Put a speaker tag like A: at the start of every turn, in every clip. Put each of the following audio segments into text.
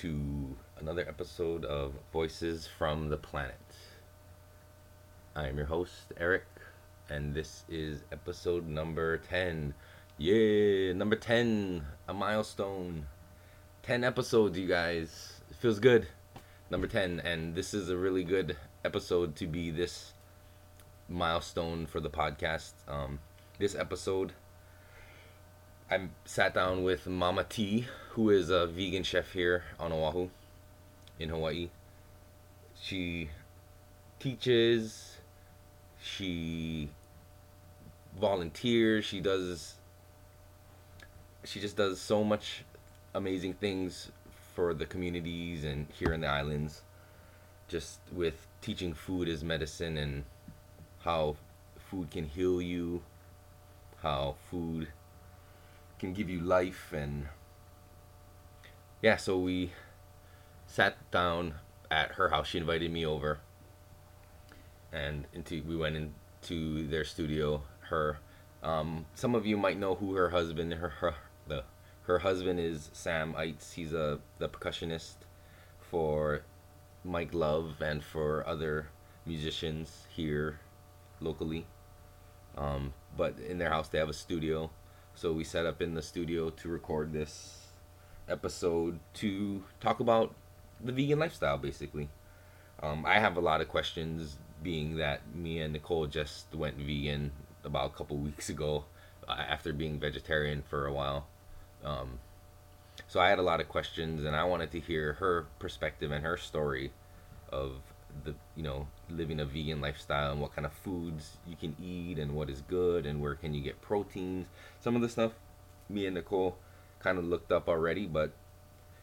A: to another
B: episode of Voices from the Planet. I am your host, Eric, and this is episode number 10. Yeah, number 10, a milestone. 10 episodes, you guys. It feels good. Number 10, and this is a really good episode to be this milestone for the podcast. Um, this episode I sat down with Mama T, who is a vegan chef here on Oahu, in Hawaii. She teaches, she volunteers, she does, she just does so much amazing things for the communities and here in the islands, just with teaching food as medicine and how food can heal you, how food can give you life and yeah so we sat down at her house. She invited me over. And into we went into their studio. Her um, some of you might know who her husband her, her the her husband is Sam Ites he's a the percussionist for Mike Love and for other musicians here locally. Um, but in their house they have a studio. So we set up in the studio to record this episode to talk about the vegan lifestyle, basically. Um, I have a lot of questions, being that me and Nicole just went vegan about a couple weeks ago uh, after being vegetarian for a while. Um, so I had a lot of questions, and I wanted to hear her perspective and her story of the you know living a vegan lifestyle and what kind of foods you can eat and what is good and where can you get proteins some of the stuff me and nicole kind of looked up already but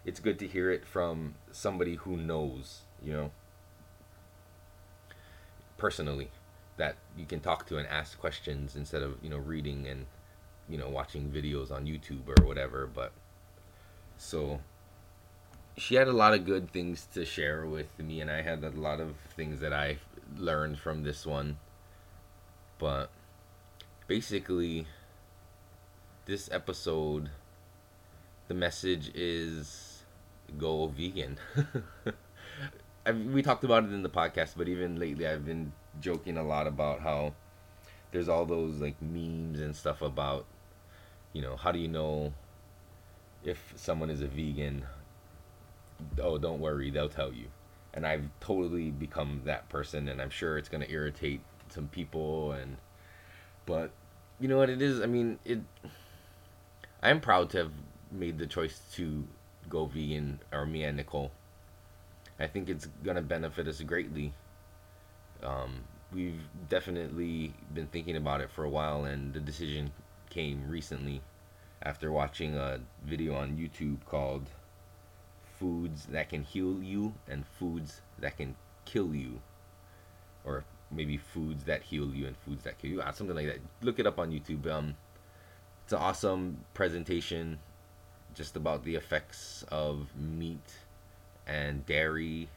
B: it's good to hear it from somebody who knows you know personally that you can talk to and ask questions instead of you know reading and you know watching videos on youtube or whatever but so she had a lot of good things to share with me, and I had a lot of things that I learned from this one. But basically, this episode, the message is go vegan. We talked about it in the podcast, but even lately, I've been joking a lot about how there's all those like memes and stuff about, you know, how do you know if someone is a vegan? Oh don't worry they'll tell you. And i've totally become that person and i'm sure it's going to irritate some people and but you know what it is? I mean it i'm proud to have made the choice to go vegan, or me and Nicole. I think it's gonna benefit us greatly. Um, we've definitely been thinking about it for a while, and the decision came recently after watching a video on YouTube called "Foods That Can Heal You" and "Foods That Can Kill You," or maybe "Foods That Heal You" and "Foods That Kill You," ah, something like that. Look it up on YouTube. Um, it's an awesome presentation, just about the effects of meat and dairy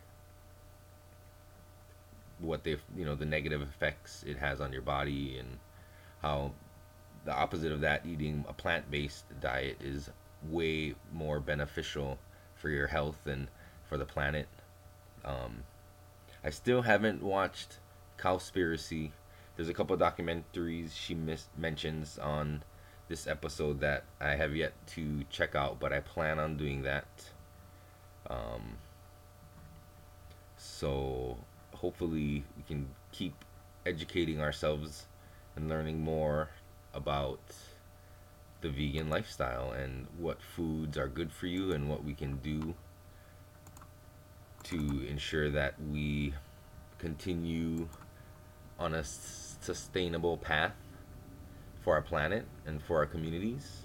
B: what they you know the negative effects it has on your body and how the opposite of that eating a plant-based diet is way more beneficial for your health and for the planet. Um, i still haven't watched cowspiracy. There's a couple documentaries she mis- mentions on this episode that i have yet to check out but i plan on doing that. Um, so hopefully we can keep educating ourselves and learning more about the vegan lifestyle and what foods are good for you and what we can do to ensure that we continue on a sustainable path for our planet and for our communities.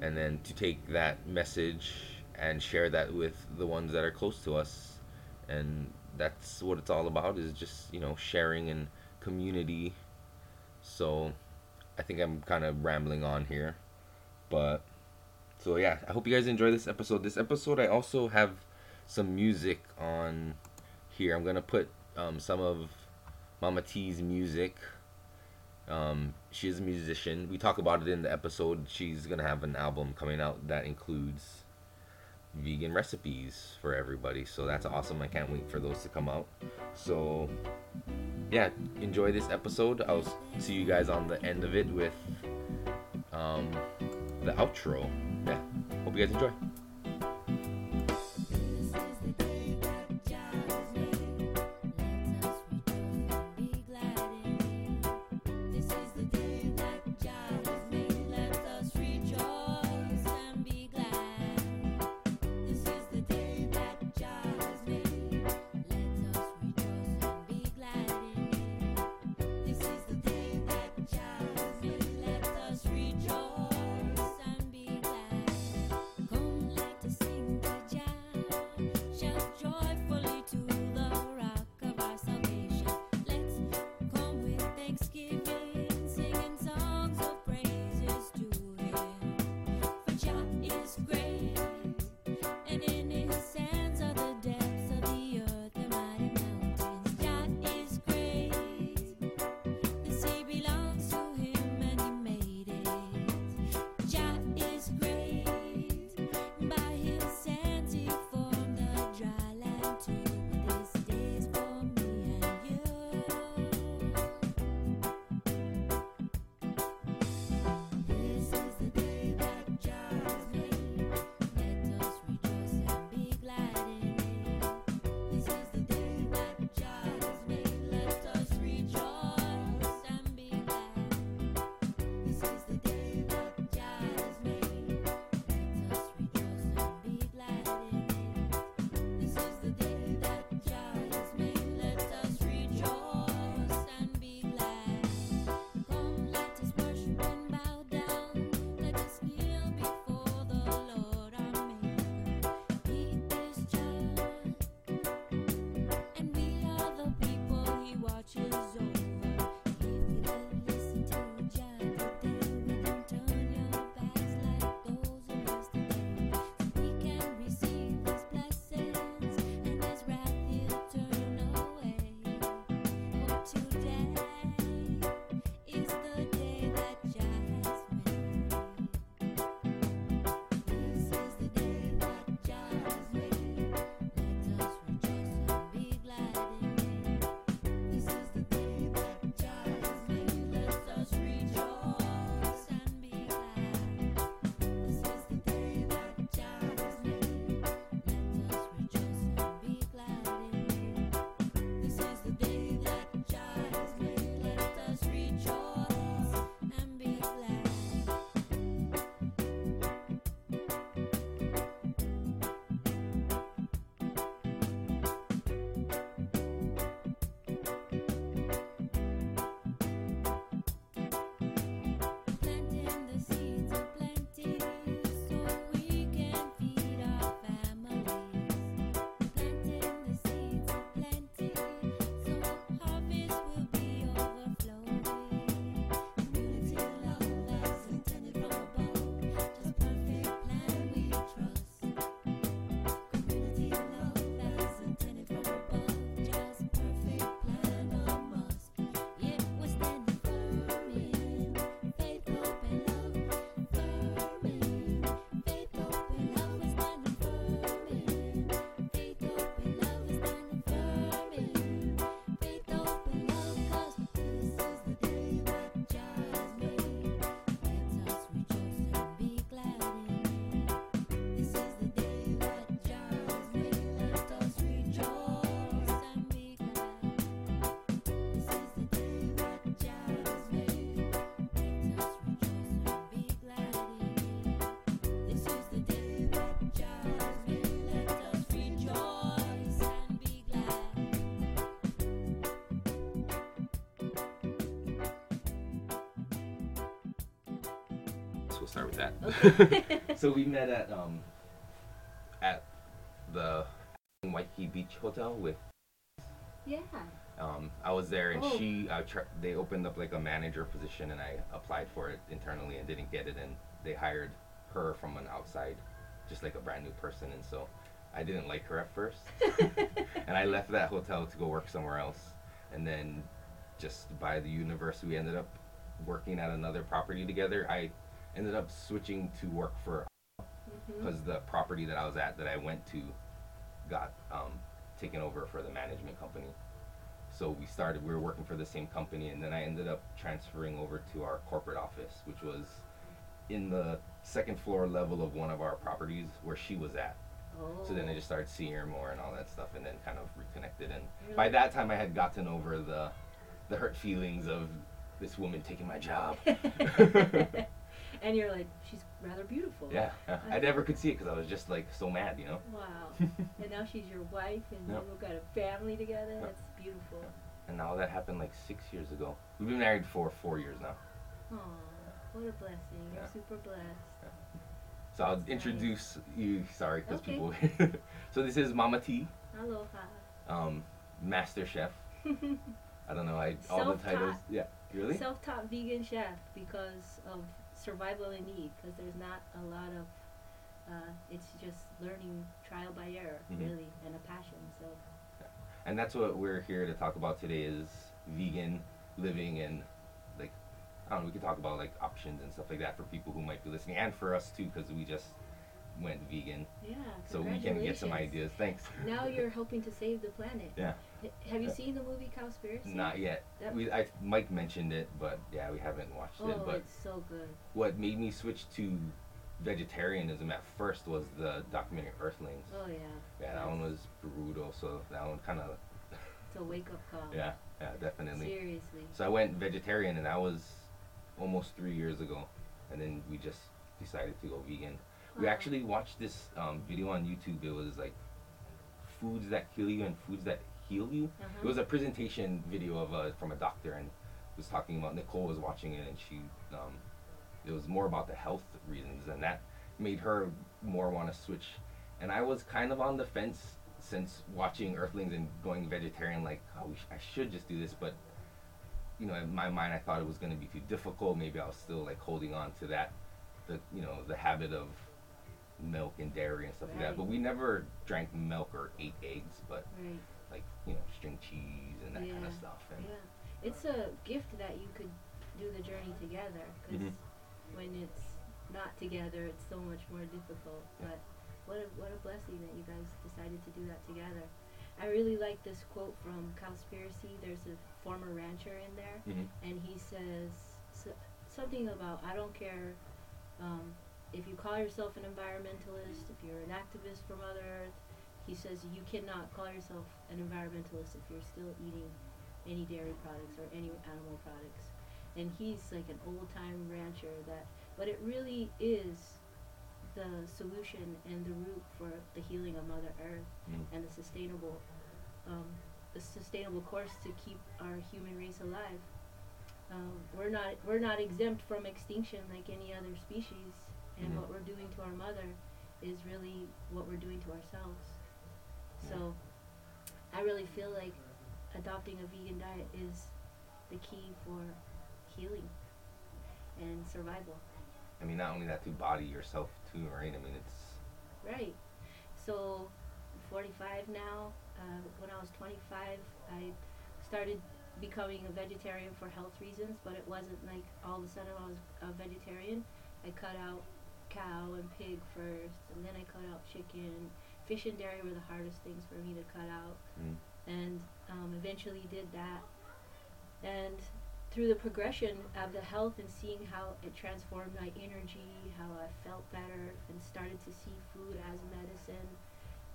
B: And then to take that message and share that with the ones that are close to us. And that's what it's all about is just you know sharing and community. So i think i'm kind of rambling on here. But so yeah i hope you guys enjoy this episode. This episode i also have some music on here. I'm gonna put um, some of mama t's music um, she is a musician we talk about it in the episode she's gonna have an album coming out that includes vegan recipes for everybody. So that's awesome. I can't wait for those to come out. So yeah, enjoy this episode. I'll see you guys on the end of it with um, the outro. Yeah, hope you guys enjoy. We'll start with that.
C: Okay.
B: so we met at um at the Waikiki Beach Hotel with
C: yeah.
B: um I was there and
C: Oh.
B: she I tr- they opened up like a manager position and I applied for it internally and didn't get it and they hired her from an outside just like a brand new person and so I didn't like her at first and I left that hotel to go work somewhere else and then just by the universe we ended up working at another property together I ended up switching to work for because the property that I was at that I went to got um, taken over for the management company. So we started, we were working for the same company, and then I ended up transferring over to our corporate office, which was in the second floor level of one of our properties where she was at.
C: Oh.
B: So then I just started seeing her more and all that stuff, and then kind of reconnected. And by that time, I had gotten over the the hurt feelings of this woman taking my job.
C: and you're like, she's rather beautiful.
B: yeah, yeah. I never could see it because I was just like so mad, you know.
C: Wow. and now she's your wife, and
B: Yep.
C: you've got a family together.
B: Yep.
C: That's beautiful.
B: And now that happened like six years ago. We've been married for four years now.
C: Aw, what a blessing. You're
B: Yeah.
C: super blessed.
B: So I'll
C: That's nice.
B: introduce you. Sorry, because
C: Okay.
B: people. so this is Mama T,
C: Aloha.
B: um, Master Chef. I don't know. I all the titles. Yeah. Really?
C: Self-taught vegan chef because of survival in need. Because there's not a lot of. Uh, it's just learning trial by error,
B: Mhm.
C: really, and a passion. So
B: and that's what we're here to talk about today is vegan living and like I don't know. We could talk about like options and stuff like that for people who might be listening, and for us too, because we just went vegan,
C: yeah.
B: so we can get some ideas. Thanks.
C: Now you're helping to save the planet.
B: Yeah.
C: Have you seen the movie Cowspiracy?
B: Not yet.
C: That-
B: We I Mike mentioned it, but yeah, we haven't watched
C: Oh,
B: it. But
C: it's so good.
B: what made me switch to vegetarianism at first was the documentary Earthlings.
C: Oh yeah.
B: Yeah, that one was brutal. So that one kind of
C: It's a wake up call.
B: yeah, yeah, definitely.
C: Seriously.
B: So I went vegetarian, and that was almost three years ago, and then we just decided to go vegan. We actually watched this um, video on YouTube. It was like foods that kill you and foods that heal you.
C: Uh-huh.
B: It was a presentation video of a from a doctor and was talking about Nicole was watching it and she um, it was more about the health reasons and that made her more want to switch. And I was kind of on the fence since watching Earthlings and going vegetarian. Like, oh, sh- I should just do this, but you know, in my mind, I thought it was going to be too difficult. Maybe I was still like holding on to that, the you know, the habit of milk and dairy and stuff like that. But we never drank milk or ate eggs, but
C: Right.
B: You know string cheese and that kind of stuff and
C: Yeah. It's a gift that you could do the journey together. Because
B: Mhm.
C: when it's not together, it's so much more difficult.
B: Yeah.
C: But what a what a blessing that you guys decided to do that together. I really like this quote from Cowspiracy. There's a former rancher in there,
B: Mhm.
C: and he says so, something about I don't care um, if you call yourself an environmentalist, if you're an activist for Mother Earth. He says you cannot call yourself an environmentalist if you're still eating any dairy products or any animal products. And he's like an old time rancher that, but it really is the solution and the root for the healing of Mother Earth
B: Mm.
C: and the sustainable, um, the sustainable course to keep our human race alive. Um, we're not we're not exempt from extinction like any other species, and
B: Mhm.
C: what we're doing to our mother is really what we're doing to ourselves. So, I really feel like adopting a vegan diet is the key for healing and survival.
B: I mean, not only that, to body yourself too, right? I mean, it's
C: Right. So, I'm 45 now. Uh, when I was 25, I started becoming a vegetarian for health reasons, but it wasn't like all of a sudden I was a vegetarian. I cut out cow and pig first, and then I cut out chicken. Fish and dairy were the hardest things for me to cut out,
B: Mm.
C: and um, eventually did that. And through the progression of the health and seeing how it transformed my energy, how I felt better, and started to see food as medicine,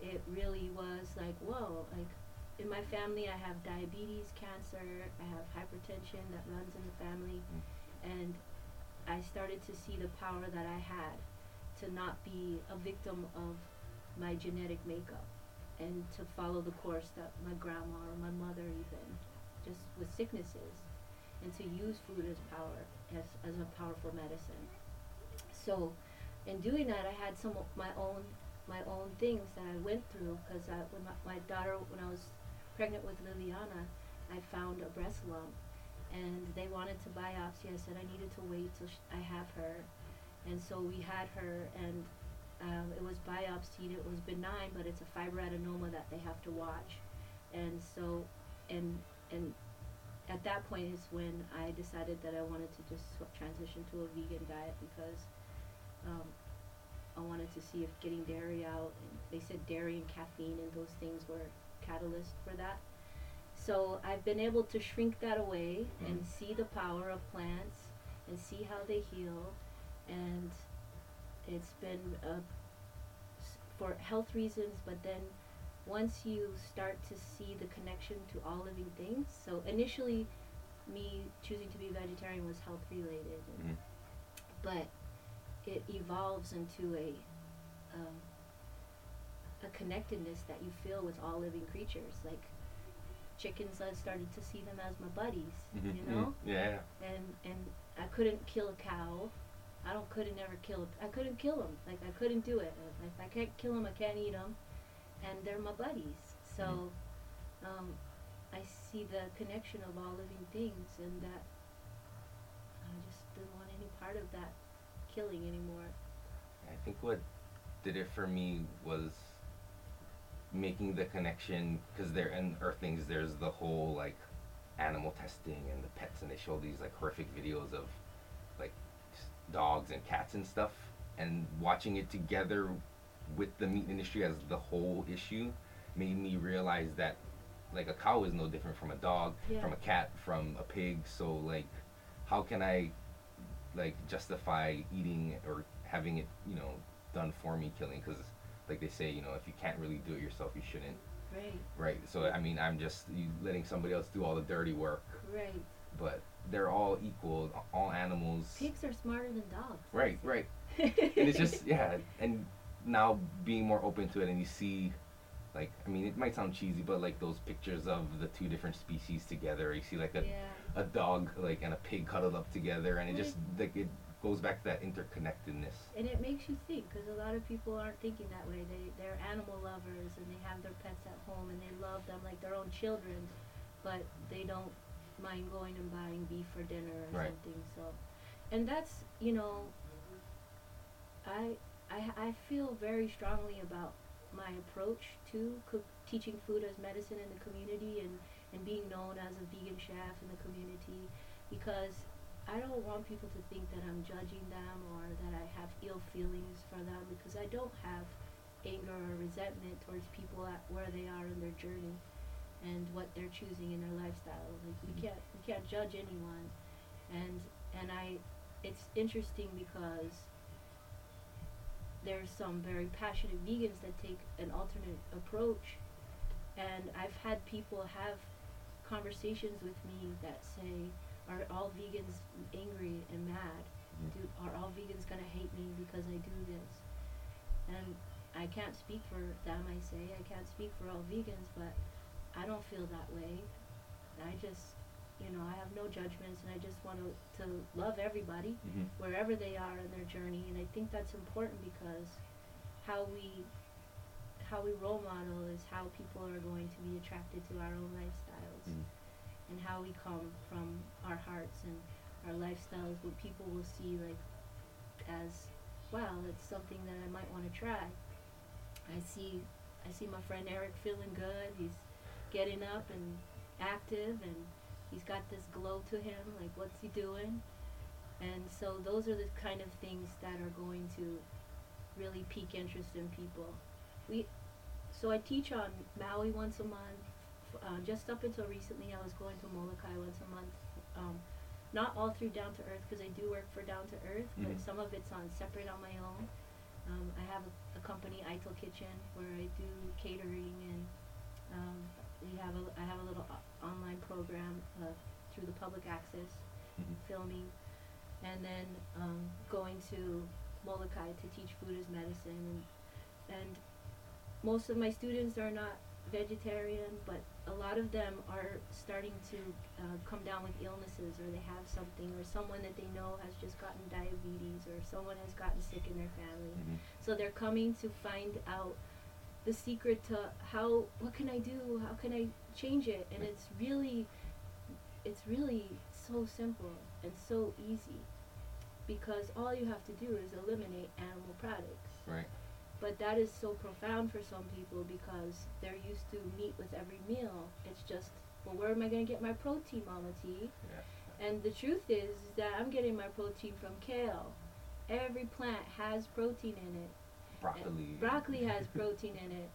C: it really was like, whoa, like in my family, I have diabetes, cancer, I have hypertension that runs in the family, and I started to see the power that I had to not be a victim of my genetic makeup and to follow the course that my grandma or my mother even just with sicknesses and to use food as power as, as a powerful medicine So, in doing that, I had some of my own my own things that I went through because when my, my daughter, when I was pregnant with Liliana, I found a breast lump, and they wanted to biopsy. I said I needed to wait till sh- I have her, and so we had her, and um, it was biopsied. It was benign, but it's a fibroadenoma that they have to watch, and so, and and at that point is when I decided that I wanted to just transition to a vegan diet because um, I wanted to see if getting dairy out, and they said dairy and caffeine and those things were catalyst for that. So I've been able to shrink that away and
B: Mhm.
C: see the power of plants and see how they heal, and it's been uh, for health reasons. But then once you start to see the connection to all living things, so initially me choosing to be vegetarian was health related, and,
B: Mhm.
C: but it evolves into a um, a connectedness that you feel with all living creatures. Like chickens, I started to see them as my buddies,
B: Mhm,
C: you
B: mhm,
C: know.
B: Yeah.
C: And and I couldn't kill a cow. I don't couldn't never kill. A, I couldn't kill them. Like I couldn't do it. If I can't kill them, I can't eat them. And they're my buddies. So um, I see the connection of all living things, and that I just didn't want any part of that killing anymore.
B: I think what did it for me was making the connection because there in Earthlings there's the whole like animal testing and the pets and they show these like horrific videos of dogs and cats and stuff and watching it together with the meat industry as the whole issue made me realize that like a cow is no different from a dog
C: Yeah.
B: from a cat from a pig so like how can i like justify eating or having it you know done for me killing because like they say you know if you can't really do it yourself you shouldn't
C: Right.
B: right so i mean i'm just letting somebody else do all the dirty work
C: Right.
B: but they're all equal all animals
C: Pigs are smarter than dogs.
B: right right and it's just yeah and now being more open to it and you see like i mean it might sound cheesy but like those pictures of the two different species together you see like a,
C: yeah.
B: a dog like and a pig cuddled up together and it just like it goes back to that interconnectedness
C: And it makes you think because a lot of people aren't thinking that way. They they're animal lovers and they have their pets at home and they love them like their own children, but they don't mind going and buying beef for dinner or
B: Right.
C: something. So, and that's you know. I I I feel very strongly about my approach to cook, teaching food as medicine in the community and and being known as a vegan chef in the community because I don't want people to think that I'm judging them or that I have ill feelings for them because I don't have anger or resentment towards people at where they are in their journey and what they're choosing in their lifestyle. Like we
B: Mhm.
C: can't we can't judge anyone. And and I it's interesting because there's some very passionate vegans that take an alternate approach and I've had people have conversations with me that say are all vegans angry and mad? Do, are all vegans gonna hate me because I do this? And I can't speak for them, I say. I can't speak for all vegans, but I don't feel that way. I just, you know, I have no judgments and I just want to, to love everybody
B: mm-hmm.
C: wherever they are in their journey. And I think that's important because how we how we role model is how people are going to be attracted to our own lifestyles
B: Mhm.
C: and how we come from our hearts and our lifestyles what people will see like as wow it's something that i might want to try i see i see my friend eric feeling good he's getting up and active and he's got this glow to him like what's he doing and so those are the kind of things that are going to really pique interest in people we so i teach on maui once a month uh, just up until recently, I was going to Molokai once a month. Um, not all through Down to Earth because I do work for Down to Earth, but
B: Mhm.
C: some of it's on separate on my own. Um, I have a, a company, Ital Kitchen, where I do catering and um, we have a, I have a little o- online program uh, through the public access
B: Mhm.
C: filming, and then um, going to Molokai to teach food as medicine and and most of my students are not vegetarian, but a lot of them are starting to uh, come down with illnesses, or they have something, or someone that they know has just gotten diabetes, or someone has gotten sick in their family.
B: Mhm.
C: So they're coming to find out the secret to how what can I do? How can I change it? And it's really it's really so simple and so easy because all you have to do is eliminate animal products.
B: Right.
C: But that is so profound for some people because they're used to meat with every meal. It's just, well, where am I going to get my protein, Mama T?
B: Yeah.
C: And the truth is that I'm getting my protein from kale. Every plant has protein in it.
B: Broccoli.
C: Broccoli has protein in it.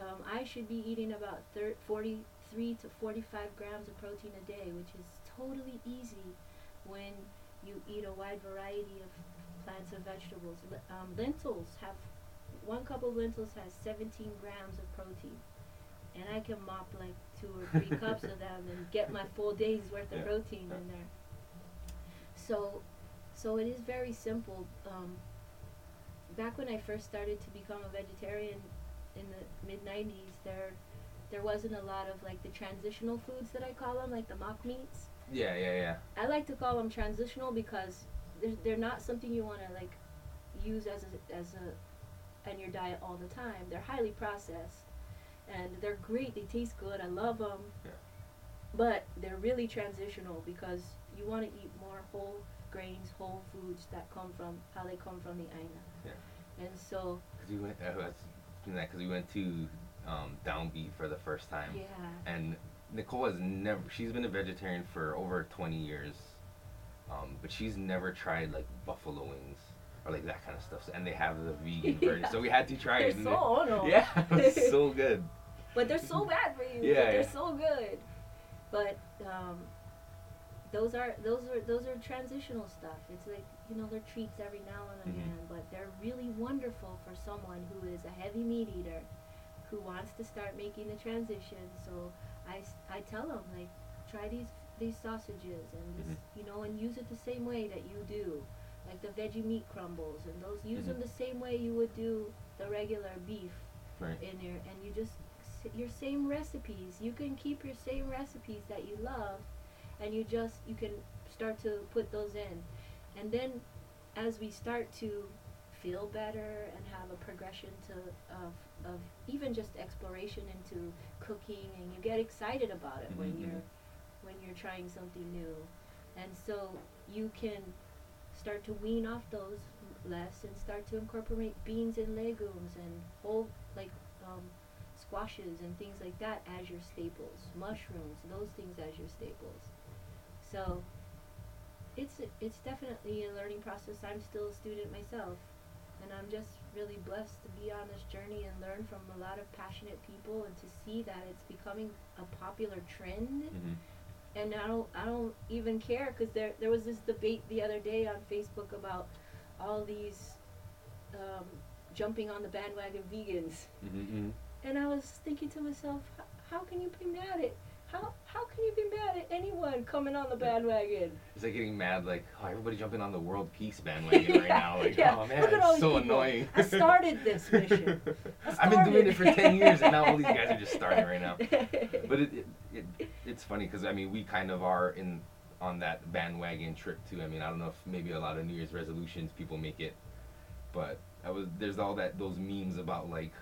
C: Um, I should be eating about thir- 43 to 45 grams of protein a day, which is totally easy when you eat a wide variety of plants and vegetables. L- um, lentils have one cup of lentils has 17 grams of protein, and I can mop like two or three cups of them and get my full day's worth of protein
B: yeah.
C: in there. So, so it is very simple. Um, back when I first started to become a vegetarian in the mid 90s, there there wasn't a lot of like the transitional foods that I call them, like the mock meats.
B: Yeah, yeah, yeah.
C: I like to call them transitional because they're, they're not something you want to like use as a, as a in your diet all the time. They're highly processed and they're great. They taste good. I love them.
B: Yeah.
C: But they're really transitional because you want to eat more whole grains, whole foods that come from how they come from the aina.
B: Yeah.
C: And so
B: Because we went. Uh, because we went to um, Downbeat for the first time.
C: yeah.
B: And Nicole has never. She's been a vegetarian for over 20 years, um, but she's never tried like buffalo wings or like that kind of stuff. And they have the vegan version,
C: Yeah.
B: so we had to try
C: They're
B: it.
C: so ono.
B: Yeah, it so good.
C: but they're so bad for you.
B: Yeah,
C: but they're
B: yeah.
C: so good. But um, those are those are those are transitional stuff. It's like you know they're treats every now and again, but they're really wonderful for someone who is a heavy meat eater, who wants to start making the transition. So I, I tell them like try these these sausages and this,
B: Mhm.
C: you know and use it the same way that you do, like the veggie meat crumbles and those use them
B: Mhm.
C: the same way you would do the regular beef
B: Right.
C: in there and you just your same recipes you can keep your same recipes that you love and you just you can start to put those in. And then as we start to feel better and have a progression to of of even just exploration into cooking and you get excited about it when
B: Mhm,
C: you're when you're trying something new. And so you can start to wean off those less and start to incorporate beans and legumes and whole like um, squashes and things like that as your staples mushrooms those things as your staples so it's it's definitely a learning process. I'm still a student myself and i'm just really blessed to be on this journey and learn from a lot of passionate people and to see that it's becoming a popular trend.
B: Hmm
C: and I don't I don't even care because there there was this debate the other day on Facebook about all these um, jumping on the bandwagon vegans,
B: hmm
C: and I was thinking to myself, how can you be mad at how how can you be mad at anyone coming on the bandwagon?
B: It's like getting mad, like, oh, everybody jumping on the world peace bandwagon right now. Like,
C: Yeah,
B: oh man,
C: look at all
B: it's so
C: people.
B: annoying.
C: I started this mission. I
B: I've been doing it for 10 years, and now all these guys are just starting right now. But it, it, it it's funny because I mean we kind of are in on that bandwagon trip too. I mean I don't know if maybe a lot of New Year's resolutions people make it, but I was there's all that those memes about like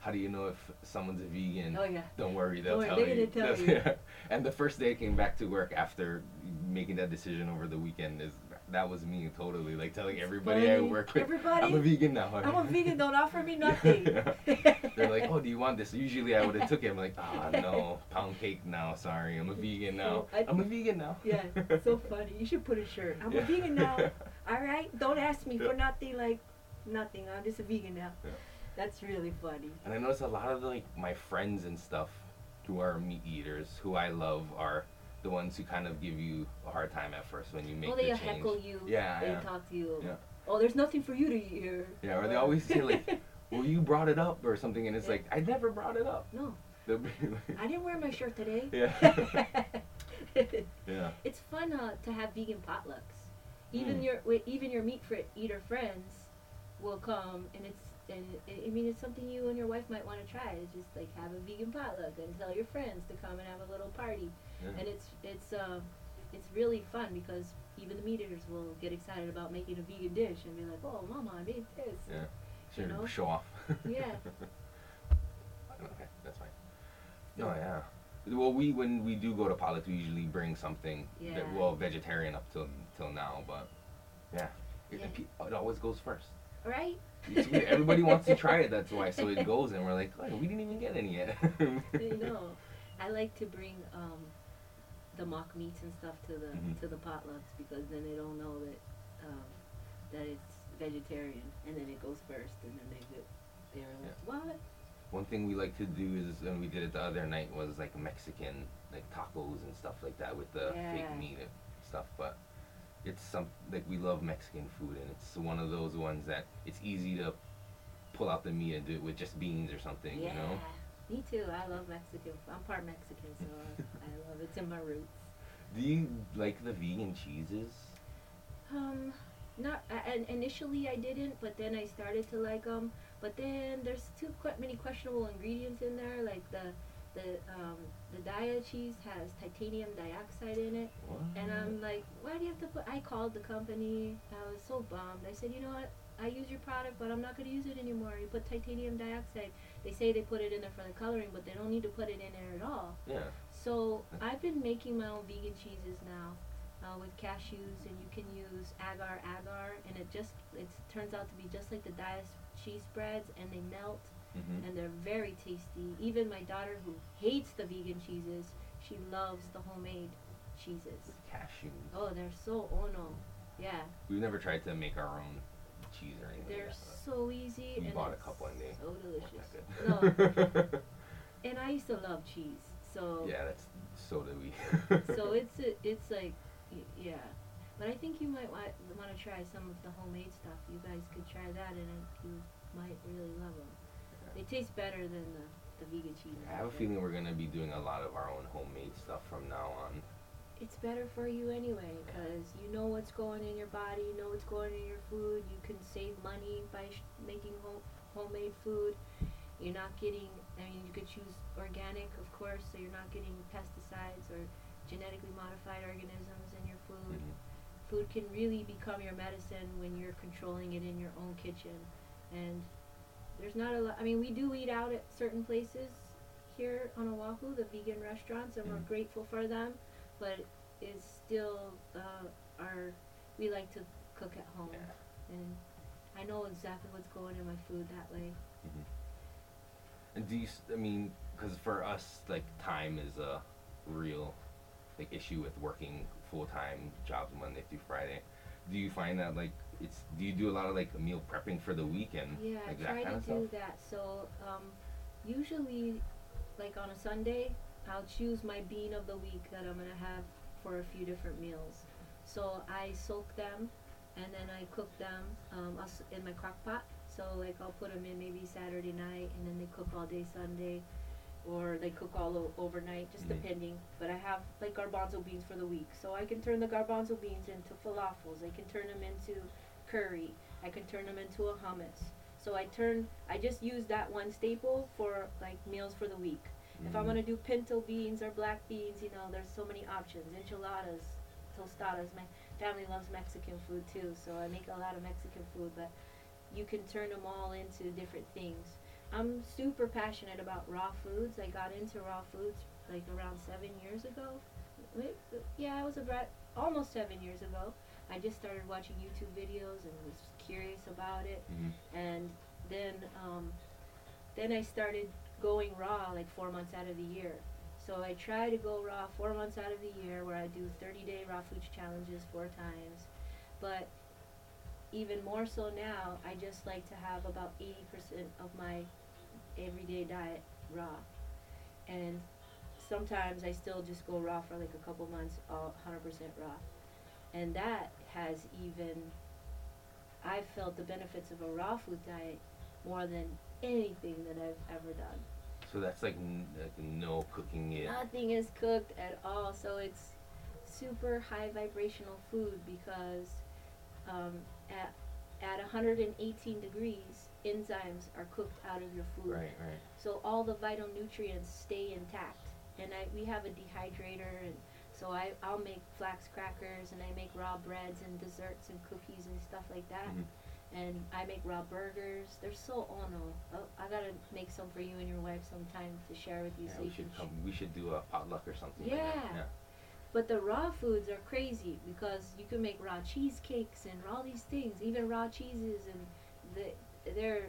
B: how do you know if someone's a vegan?
C: oh yeah.
B: Don't worry, they'll
C: Don't
B: tell
C: worry,
B: you.
C: they're gonna tell you.
B: And the first day I came back to work after making that decision over the weekend is that was me totally like telling everybody I work with.
C: Everybody.
B: I'm a vegan now.
C: I'm a vegan. Don't offer me nothing.
B: They're like, oh, do you want this? Usually I would have took it. I'm like, ah, no, pound cake now. Sorry, I'm a vegan now.
C: I-
B: I'm a vegan now.
C: Yeah, so funny. You should put a shirt. I'm
B: Yeah.
C: a vegan now. All right, don't ask me
B: Yeah.
C: for nothing. Like nothing. I'm just a vegan now.
B: Yeah.
C: That's really funny.
B: And I notice a lot of like my friends and stuff who are meat eaters, who I love, are the ones who kind of give you a hard time at first when you make
C: oh,
B: the
C: they
B: change.
C: heckle you.
B: Yeah,
C: They
B: yeah.
C: talk to you.
B: Yeah.
C: Oh, there's nothing for you to eat here.
B: Yeah, or they always say like, well, you brought it up or something, and it's
C: Yeah.
B: like I never brought it up.
C: no,
B: like,
C: I didn't wear my shirt today.
B: Yeah. yeah.
C: it's fun uh, to have vegan potlucks. Even
B: Mm.
C: your even your meat fr- eater friends will come, and it's and I I mean, it's something you and your wife might want to try. It's just like have a vegan potluck and tell your friends to come and have a little party.
B: Yeah.
C: And it's it's um, it's really fun because even the meat eaters will get excited about making a vegan dish and be like, "Oh, mama, I made this."
B: Yeah. Should
C: know?
B: show off.
C: Yeah.
B: okay, that's fine. No, yeah. Well, we when we do go to potlucks, we usually bring something.
C: Yeah.
B: That, well, vegetarian up till till now, but yeah, it,
C: Yeah.
B: it it always goes first.
C: Right?
B: It's weird. Everybody wants to try it. That's why. So it goes, and we're like, oh, we didn't even get any yet.
C: you know, I like to bring um, the mock meats and stuff to the
B: Mhm.
C: to the potlucks because then they don't know that um, that it's vegetarian, and then it goes first, and then they get they're like, what?
B: One thing we like to do is, and we did it the other night, was like Mexican, like tacos and stuff like that with the
C: Yeah.
B: fake meat and stuff. But it's some like we love Mexican food, and it's one of those ones that it's easy to pull out the meat and do it with just beans or something.
C: yeah.
B: You know.
C: Me too. I love Mexican. I'm part Mexican, so I, love it. It's in my roots.
B: Do you like the vegan cheeses?
C: Um, not I, and initially I didn't, but then I started to like them. But then there's too quite many questionable ingredients in there, like the the um the Daiya cheese has titanium dioxide in it,
B: What?
C: and I'm like, why do you have to put? I called the company. I was so bummed. I said, you know what? I use your product, but I'm not going to use it anymore. You put titanium dioxide. They say they put it in there for the coloring, but they don't need to put it in there at all.
B: yeah.
C: So I've been making my own vegan cheeses now uh, with cashews, and you can use agar agar, and it just it turns out to be just like the Daiya's cheese spreads, and they melt,
B: hmm
C: and they're very tasty. Even my daughter, who hates the vegan cheeses, she loves the homemade cheeses.
B: Cashew.
C: Oh, they're so ono, yeah,
B: We've never tried to make our own cheese or anything.
C: they're
B: like that,
C: so easy
B: we
C: and
B: bought a couple and they
C: so delicious. No, and I used to love cheese, so
B: yeah, that's so do we.
C: so it's a, it's like yeah but i think you might want, want to try some of the homemade stuff you guys could try that and you might really love them they taste better than the, the vegan cheese.
B: I have a feeling we're gonna be doing a lot of our own homemade stuff from now on.
C: it's better for you anyway because you know what's going in your body you know what's going in your food you can save money by sh- making home, homemade food. You're not getting i mean you could choose organic of course so you're not getting pesticides or genetically modified organisms in your food.
B: Mhm.
C: food can really become your medicine when you're controlling it in your own kitchen. And there's not a lot i mean we do eat out at certain places here on oahu the vegan restaurants and we're
B: Mhm.
C: grateful for them but it's still uh, our we like to cook at home
B: Yeah.
C: and i know exactly what's going in my food that way
B: And do you? I mean, because for us, like time is a real like issue with working full time jobs Monday through Friday. Do you find that like it's? Do you do a lot of like meal prepping for the weekend?
C: Yeah,
B: like
C: I try to do
B: stuff.
C: that. So, um, usually, like on a Sunday, I'll choose my bean of the week that I'm gonna have for a few different meals. So I soak them, and then I cook them um, in my crock pot. So like I'll put them in maybe Saturday night, and then they cook all day Sunday, or they cook all o- overnight, just
B: Mhm.
C: depending. But I have like garbanzo beans for the week, so I can turn the garbanzo beans into falafels. I can turn them into curry. I can turn them into a hummus. So I turn, I just use that one staple for like meals for the week. If I'm
B: Mhm.
C: gonna do pinto beans or black beans, you know, there's so many options. Enchiladas, tostadas. My family loves Mexican food too, so I make a lot of Mexican food. But you can turn them all into different things. I'm super passionate about raw foods. I got into raw foods like around seven years ago. Wait, Yeah, I was about almost seven years ago. I just started watching YouTube videos and was curious about it
B: Mhm.
C: and then um, then I started going raw like four months out of the year. So I try to go raw four months out of the year, where I do 30 day raw food challenges four times. But even more so now, I just like to have about 80% of my everyday diet raw, and sometimes I still just go raw for like a couple months, all 100% raw, and that has even I've felt the benefits of a raw food diet more than anything that I've ever done.
B: So that's like, n- like no cooking it.
C: Nothing is cooked at all, so it's super high vibrational food because um, at at 118 degrees, enzymes are cooked out of your food.
B: Right, right.
C: So all the vital nutrients stay intact. And I we have a dehydrator and so I, I'll make flax crackers and I make raw breads and desserts and cookies and stuff like that.
B: Mhm.
C: And I make raw burgers. They're so oh no. Oh, I gotta make some for you and your wife sometime to share with you
B: Yeah,
C: so
B: we
C: you
B: should come. We should do a potluck or something. like that.
C: Yeah.
B: yeah.
C: But the raw foods are crazy because you can make raw cheesecakes and all these things, even raw cheeses, and the, they're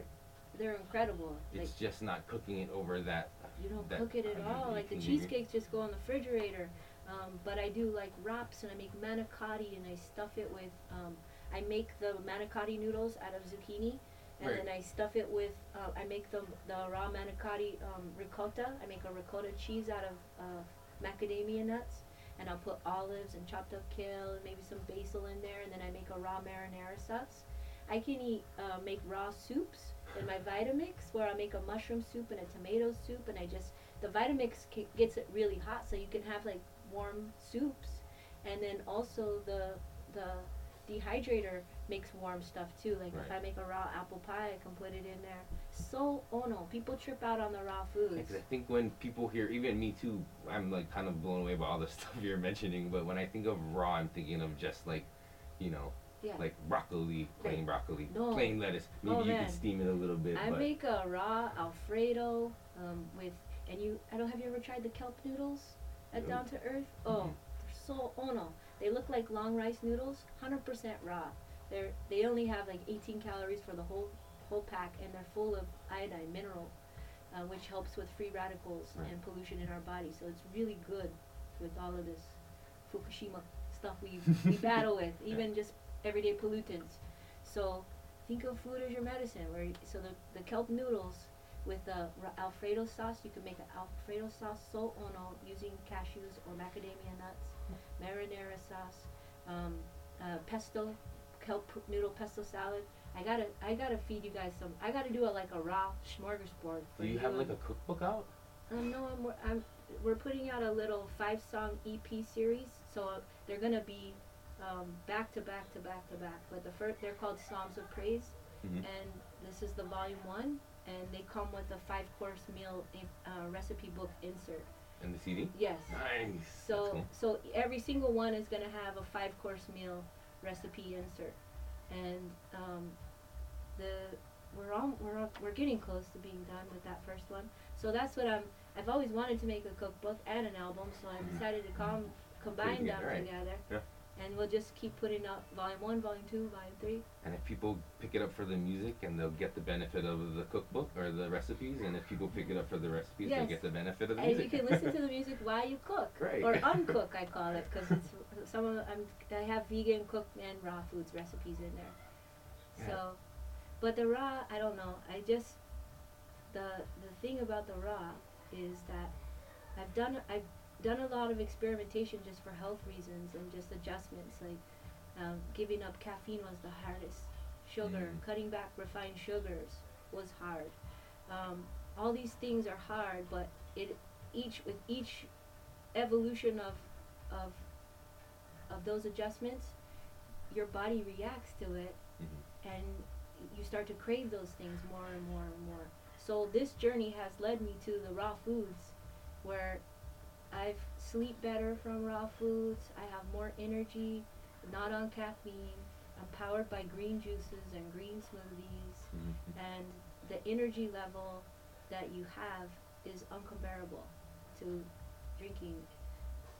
C: they're incredible. Like
B: It's just not cooking it over that.
C: you don't
B: that-
C: cook it at
B: I mean,
C: all. Like the cheesecakes just go in the refrigerator. Um, but I do like wraps and I make manicotti and I stuff it with. Um, I make the manicotti noodles out of zucchini, and
B: Right.
C: then I stuff it with. Uh, I make the the raw manicotti um, ricotta. I make a ricotta cheese out of uh, macadamia nuts, and I'll put olives and chopped up kale and maybe some basil in there, and then I make a raw marinara sauce. I can eat uh, make raw soups in my Vitamix, where I make a mushroom soup and a tomato soup, and I just the Vitamix gets it really hot, so you can have like warm soups, and then also the the dehydrator makes warm stuff too. Like if I make a raw apple pie, I can put it in there. So oh no, people trip out on the raw foods.
B: Because I think when people hear, even me too, I'm like kind of blown away by all the stuff you're mentioning. But when I think of raw, I'm thinking of just like, you know,
C: Yeah.
B: like broccoli, plain
C: Like-
B: broccoli,
C: No.
B: plain lettuce. Maybe
C: Oh,
B: you
C: man.
B: can steam it a little bit.
C: I make a raw Alfredo um, with, and you, I don't have you ever tried the kelp noodles at Down to Earth? Oh,
B: Mhm.
C: they're so oh no, they look like long rice noodles, hundred percent raw. They're they only have like 18 calories for the whole whole pack, and they're full of iodine mineral, uh, which helps with free radicals
B: Right.
C: and pollution in our body. So it's really good with all of this Fukushima stuff we we battle with, even just everyday pollutants. So think of food as your medicine. Where so the the kelp noodles with the Alfredo sauce, you can make an Alfredo sauce so ono using cashews or macadamia nuts, marinara sauce, um, uh, pesto, kelp noodle pesto salad. I gotta I gotta feed you guys some. I gotta do a like a raw smorgasbord. For
B: do you have like a cookbook out?
C: um, no, I'm, I'm, we're putting out a little five song EP series, so they're gonna be um, back to back to back to back. But the first, they're called Psalms of Praise,
B: Mhm.
C: and this is the volume one, and they come with a five course meal in- uh, recipe book insert.
B: And the CD?
C: Yes.
B: Nice. That's
C: So,
B: cool.
C: so every single one is gonna have a five course meal recipe insert, and um, the we're all we're all, we're getting close to being done with that first one. So that's what I'm. I've always wanted to make a cookbook and an album, so I
B: Mhm.
C: decided to com- combine
B: Putting
C: them
B: right.
C: together.
B: Yeah.
C: And we'll just keep putting out volume one, volume two, volume three.
B: And if people pick it up for the music and they'll get the benefit of the cookbook or the recipes, and if people pick it up for the recipes, they'll get the benefit of the
C: And
B: music.
C: And you can listen to the music while you cook,
B: Right.
C: or uncook. I call it because it's some of I'm I have vegan cooked and raw foods recipes in there.
B: Yeah.
C: So, but the raw, I don't know. I just the the thing about the raw is that I've done I've done a lot of experimentation just for health reasons and just adjustments like um, giving up caffeine was the hardest. Sugar,
B: Mm.
C: cutting back refined sugars was hard. Um, all these things are hard, but it each with each evolution of of of those adjustments, your body reacts to it
B: Mhm.
C: and you start to crave those things more and more and more. So this journey has led me to the raw foods where I've sleep better from raw foods, I have more energy, not on caffeine, I'm powered by green juices and green smoothies
B: Mhm.
C: and the energy level that you have is uncomparable to drinking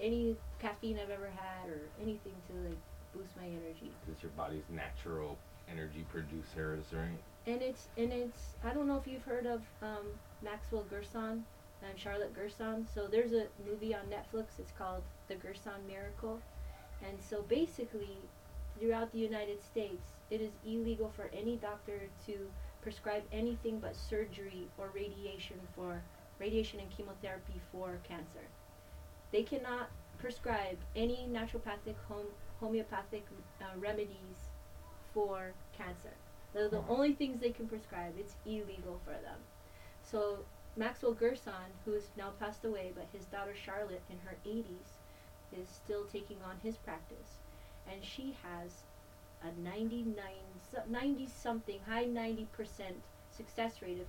C: any caffeine I've ever had or anything to like boost my energy.
B: It's your body's natural energy producers, right?
C: And it's and it's I don't know if you've heard of um, Maxwell Gerson and Charlotte Gerson. So there's a movie on Netflix. It's called The Gerson Miracle, and so basically, throughout the United States, it is illegal for any doctor to prescribe anything but surgery or radiation for radiation and chemotherapy for cancer. They cannot prescribe any naturopathic home, homeopathic uh, remedies for cancer. They're the only things they can prescribe. It's illegal for them. So Maxwell Gerson, who is now passed away, but his daughter Charlotte in her 80s is still taking on his practice, and she has a 99, 90 something, high 90 percent success rate of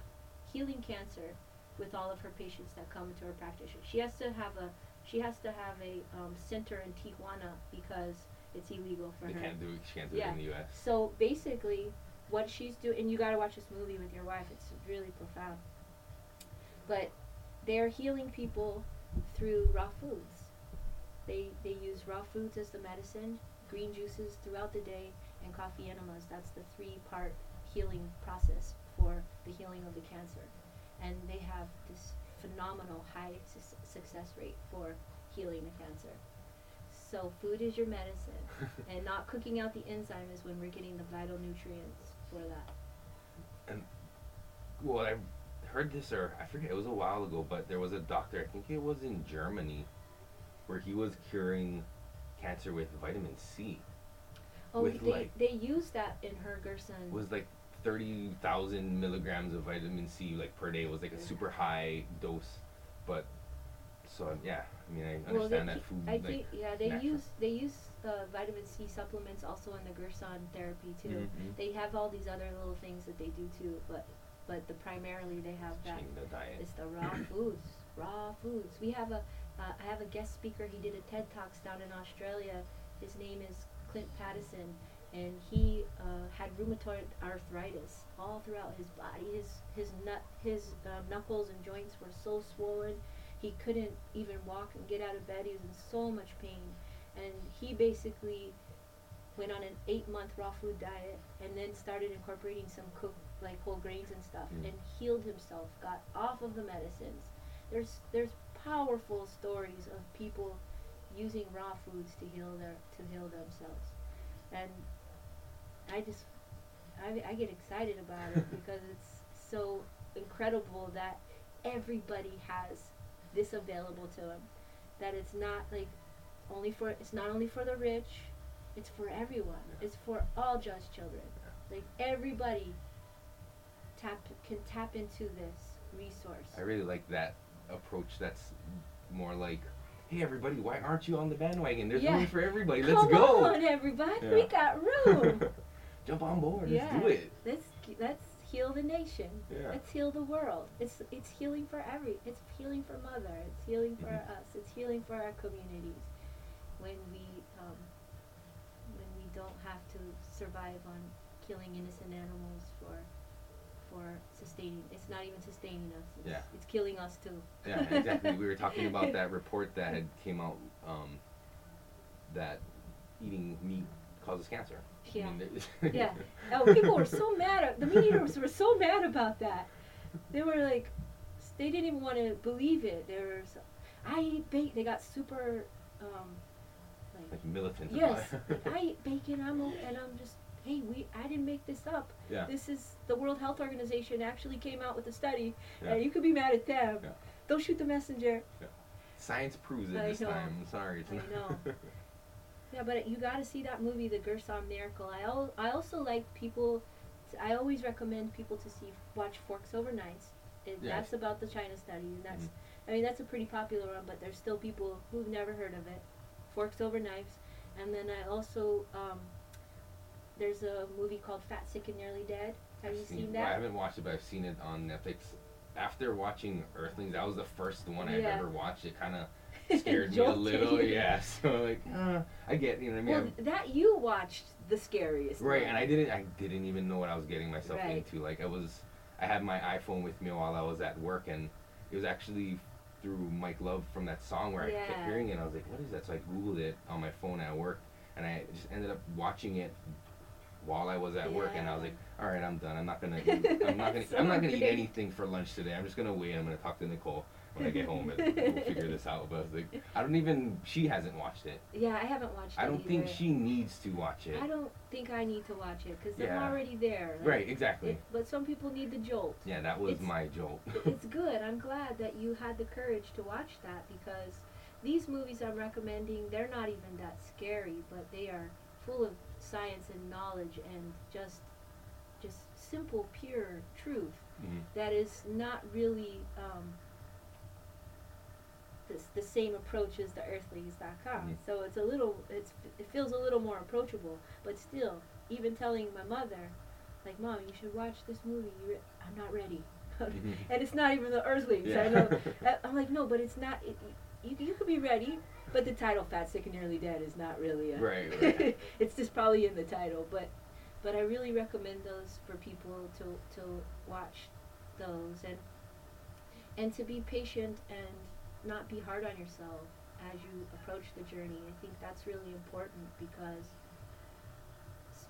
C: healing cancer with all of her patients that come into her practice. She has to have a she has to have a um, center in Tijuana because it's illegal for her.
B: can't do she can't do
C: Yeah.
B: it in the U.S.
C: So basically, what she's doing, and you got to watch this movie with your wife. It's really profound. But they're healing people through raw foods. They they use raw foods as the medicine, green juices throughout the day, and coffee enemas. That's the three part healing process for the healing of the cancer, and they have this phenomenal high su- success rate for healing the cancer. So food is your medicine and not cooking out the enzyme is when we're getting the vital nutrients for that.
B: And well, I heard this, or I forget, it was a while ago, but there was a doctor, I think it was in Germany, where he was curing cancer with vitamin C.
C: Oh,
B: With,
C: they
B: like-
C: they use that in her Gerson.
B: It was like 30,000 milligrams of vitamin C like per day. It was like a super high dose. But, so yeah, I mean, I
C: well,
B: understand that
C: ke-
B: food.
C: I
B: like,
C: think yeah they
B: natural.
C: use they use uh, vitamin C supplements also in the Gerson therapy too.
B: Mhm.
C: They have all these other little things that they do too, but but the primarily they have that.
B: The diet.
C: It's the raw foods, raw foods. We have a, uh, I have a guest speaker. He did a TED Talks down in Australia. His name is Clint Paddison, and he uh, had rheumatoid arthritis all throughout his body. His his nut, his um, knuckles and joints were so swollen, he couldn't even walk and get out of bed. He was in so much pain, and he basically went on an eight month raw food diet and then started incorporating some cooked like whole grains and stuff
B: Mm.
C: and healed himself got off of the medicines. There's there's powerful stories of people using raw foods to heal their to heal themselves. And i just i, I get excited about it because it's so incredible that everybody has this available to them that it's not like only for it's not only for the rich it's for everyone
B: Yeah.
C: it's for all just children like everybody tap can tap into this resource
B: I really like that approach. That's more like, hey everybody, why aren't you on the bandwagon? There's
C: Yeah.
B: room for everybody. Let's
C: Come
B: go.
C: on, everybody, we got room.
B: Jump on board.
C: yeah,
B: Let's do it.
C: let's let's heal the nation.
B: Yeah.
C: Let's heal the world. It's it's healing for every. It's healing for mother. It's healing for
B: Mhm.
C: us. It's healing for our communities. When we don't have to survive on killing innocent animals for for sustaining. It's not even sustaining us. It's,
B: Yeah.
C: It's killing us too.
B: Yeah, exactly. we were talking about that report that had came out um, that eating meat causes cancer. I
C: Yeah.
B: mean,
C: Yeah. Oh, people were so mad. The meat eaters were so mad about that. They were like, they didn't even want to believe it. They were, so, I eat bacon. They got super, um, like,
B: militant.
C: yes. I eat bacon. I'm, and I'm just, hey, we, I didn't make this up.
B: yeah.
C: This is the World Health Organization actually came out with a study,
B: Yeah.
C: and you could be mad at them.
B: Yeah.
C: Don't shoot the messenger. Yeah.
B: Science proves it
C: I
B: this
C: know.
B: time. I'm sorry. It's
C: I know. Yeah, but you got to see that movie, The Gerson Miracle. I al- I also like people. I always recommend people to see watch Forks Over Knives. It,
B: Yes.
C: That's about the China study, and that's.
B: Mhm.
C: I mean, that's a pretty popular one, but there's still people who've never heard of it. Forks Over Knives, and then I also um, there's a movie called Fat, Sick, and Nearly Dead. Have
B: I've
C: you
B: seen-
C: seen
B: well, I haven't watched it, but I've seen it on Netflix. After watching Earthlings, that was the first one I've ever watched. It kind of scared me a little. Yeah, so like, uh, I get, you know what I mean?
C: Well,
B: I'm-
C: that you watched the scariest.
B: Right,
C: one.
B: and I didn't I didn't even know what I was getting myself
C: Right.
B: into. Like I was I had my iPhone with me while I was at work and it was actually through Mike Love from that song where I kept hearing it I was like, What is that? So I Googled it on my phone at work and I just ended up watching it while I was at work and I was like, Alright, I'm done. I'm not gonna eat I'm not gonna
C: So
B: I'm not gonna eat anything for lunch today. I'm just gonna wait, I'm gonna talk to Nicole when I get home and we'll figure this out. But I was like I don't even she hasn't watched it.
C: Yeah, I haven't watched it
B: I don't think she needs to watch it.
C: I don't think I need to watch it because
B: Yeah.
C: I'm already there. like,
B: Right, exactly.
C: it- but some people need the jolt.
B: Yeah, that was
C: It's-
B: my jolt.
C: it's good. I'm glad that you had the courage to watch that because these movies I'm recommending, they're not even that scary, but they are full of science and knowledge and just just simple, pure truth
B: Mhm.
C: that is not really um, the, the same approach as the earthlings.com.
B: Mhm.
C: So it's a little, it's, it feels a little more approachable, but still, even telling my mother, like, mom, you should watch this movie. You, re-. I'm not ready.
B: Mhm.
C: and it's not even the Earthlings.
B: Yeah.
C: I know. I- I'm like, no, but it's not. It, you, you could be ready, but the title "Fat, Sick, and Nearly Dead" is not really a.
B: Right, right.
C: it's just probably in the title, but but I really recommend those for people to to watch those and and to be patient and not be hard on yourself as you approach the journey. I think that's really important because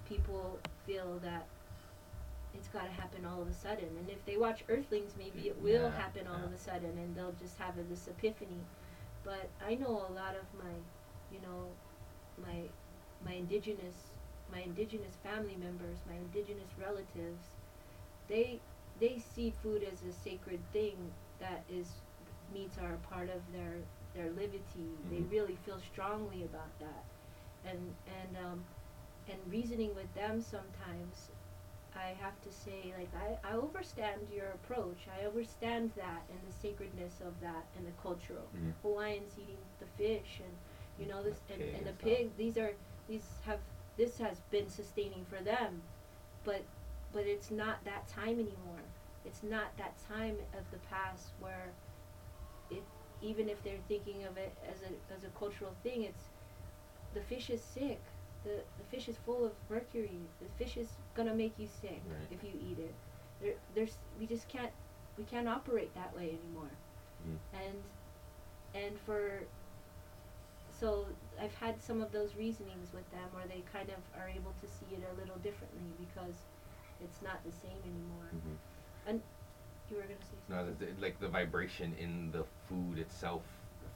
C: people feel that it's got to happen all of a sudden. And if they watch Earthlings, maybe it will
B: Yeah,
C: happen all of a sudden and they'll just have a, this epiphany. But I know a lot of my, you know, my my indigenous my indigenous family members, my indigenous relatives, they they see food as a sacred thing that is meats are a part of their their livity. They
B: Mhm.
C: really feel strongly about that, and and um, and reasoning with them sometimes, I have to say like I I understand your approach. I understand that and the sacredness of that and the cultural
B: Mhm.
C: Hawaiians eating the fish and you know this and, and the pig. These are these have this has been sustaining for them, but but it's not that time anymore. It's not that time of the past where even if they're thinking of it as a as a cultural thing, it's the fish is sick. The the fish is full of mercury. The fish is gonna make you sick
B: Right.
C: if you eat it. There there's we just can't we can't operate that way anymore.
B: Mm.
C: And and for so I've had some of those reasonings with them where they kind of are able to see it a little differently because it's not the same anymore.
B: Mhm.
C: You were gonna say
B: No,
C: something?
B: the- like the vibration in the food itself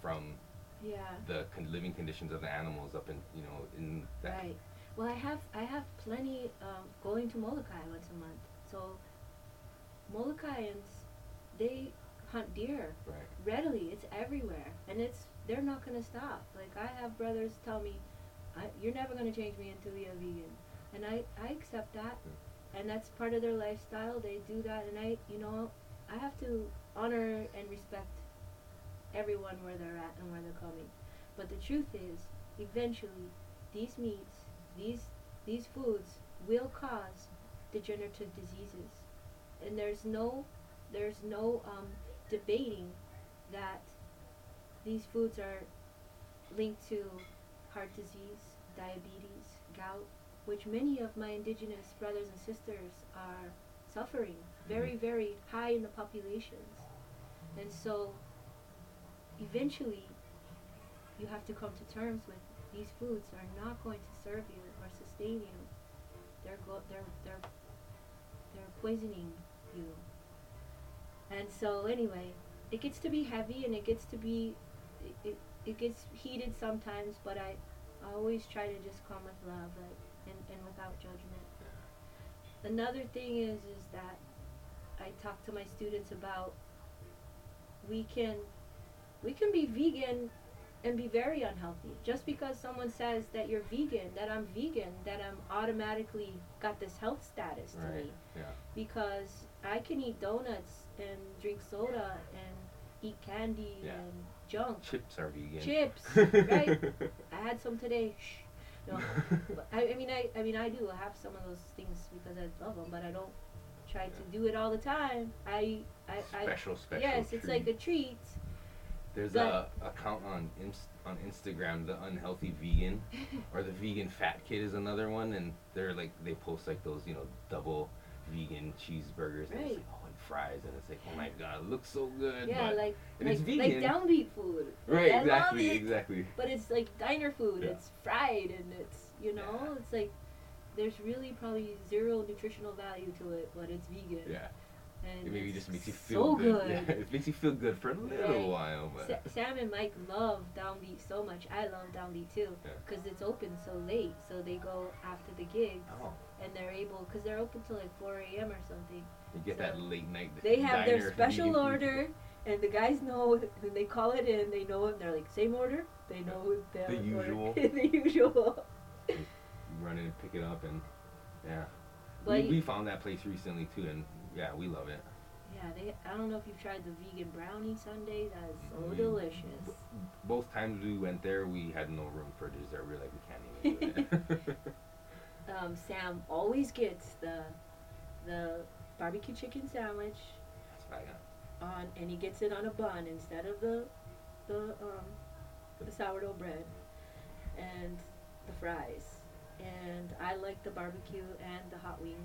B: from
C: yeah.
B: the con- living conditions of the animals up in you know in that
C: Right. Well, I have I have plenty um, going to Molokai once a month. So Molokaians, they hunt deer
B: right
C: readily. It's everywhere, and it's they're not gonna stop. Like I have brothers tell me, I, "You're never gonna change me into a vegan," and I I accept that, and that's part of their lifestyle. They do that, and I you know I have to honor and respect everyone where they're at and where they're coming. But the truth is, eventually, these meats, these these foods will cause degenerative diseases, and there's no there's no um, debating that these foods are linked to heart disease, diabetes, gout, which many of my indigenous brothers and sisters are suffering very, very high in the populations. And so eventually you have to come to terms with these foods are not going to serve you or sustain you. They're go- they're they're they're poisoning you. And so anyway, it gets to be heavy and it gets to be it, it, it gets heated sometimes, but I, I always try to just come with love like and, and without judgment. Another thing is is that I talk to my students about we can we can be vegan and be very unhealthy. Just because someone says that you're vegan, that I'm vegan, that I'm automatically got this health status to
B: right
C: me
B: yeah
C: because I can eat donuts and drink soda and eat candy
B: Yeah.
C: and junk.
B: chips are vegan
C: Chips, right? I had some today. Shh. No, I, I mean, I, I mean, I do have some of those things because I love them, but I don't try to do it all the time. I, I, I
B: special special
C: yes, it's like a
B: treat.
C: treat.
B: there's
C: but-
B: a account on Inst- on Instagram the unhealthy vegan or the vegan fat kid is another one and they're like they post like those you know double vegan cheeseburgers and
C: Right.
B: it's like oh and fries and it's like oh my god it looks so good
C: yeah,
B: but
C: like
B: and
C: like,
B: it's
C: like downbeat food.
B: right
C: love
B: exactly
C: it.
B: exactly
C: But it's like diner food.
B: Yeah.
C: It's fried and it's you know
B: Yeah.
C: it's like there's really probably zero nutritional value to it, but it's vegan.
B: yeah
C: And
B: it maybe just makes you
C: so
B: feel good,
C: good.
B: Yeah, it makes you feel good for a little
C: Right.
B: while but
C: Sa- Sam and Mike love downbeat so much. I love downbeat too
B: Yeah.
C: because it's open so late. So they go after the gigs
B: oh
C: and they're able because they're open till like 4 a.m. or something.
B: you get that late night
C: They have their special order, and the guys know when they call it in. They know it. They're like same order. They know they
B: The
C: order.
B: usual.
C: the usual.
B: run in and pick it up and yeah we, we found that place recently too and yeah we love it
C: yeah, they. I don't know if you've tried the vegan brownie sundae. That is so
B: Mm.
C: delicious.
B: both times we went there we had no room for dessert we were like we can't even do it
C: Um, Sam always gets the the barbecue chicken sandwich
B: That's banging.
C: on, and he gets it on a bun instead of the the um, the sourdough bread, and the fries. And I like the barbecue and the hot wings.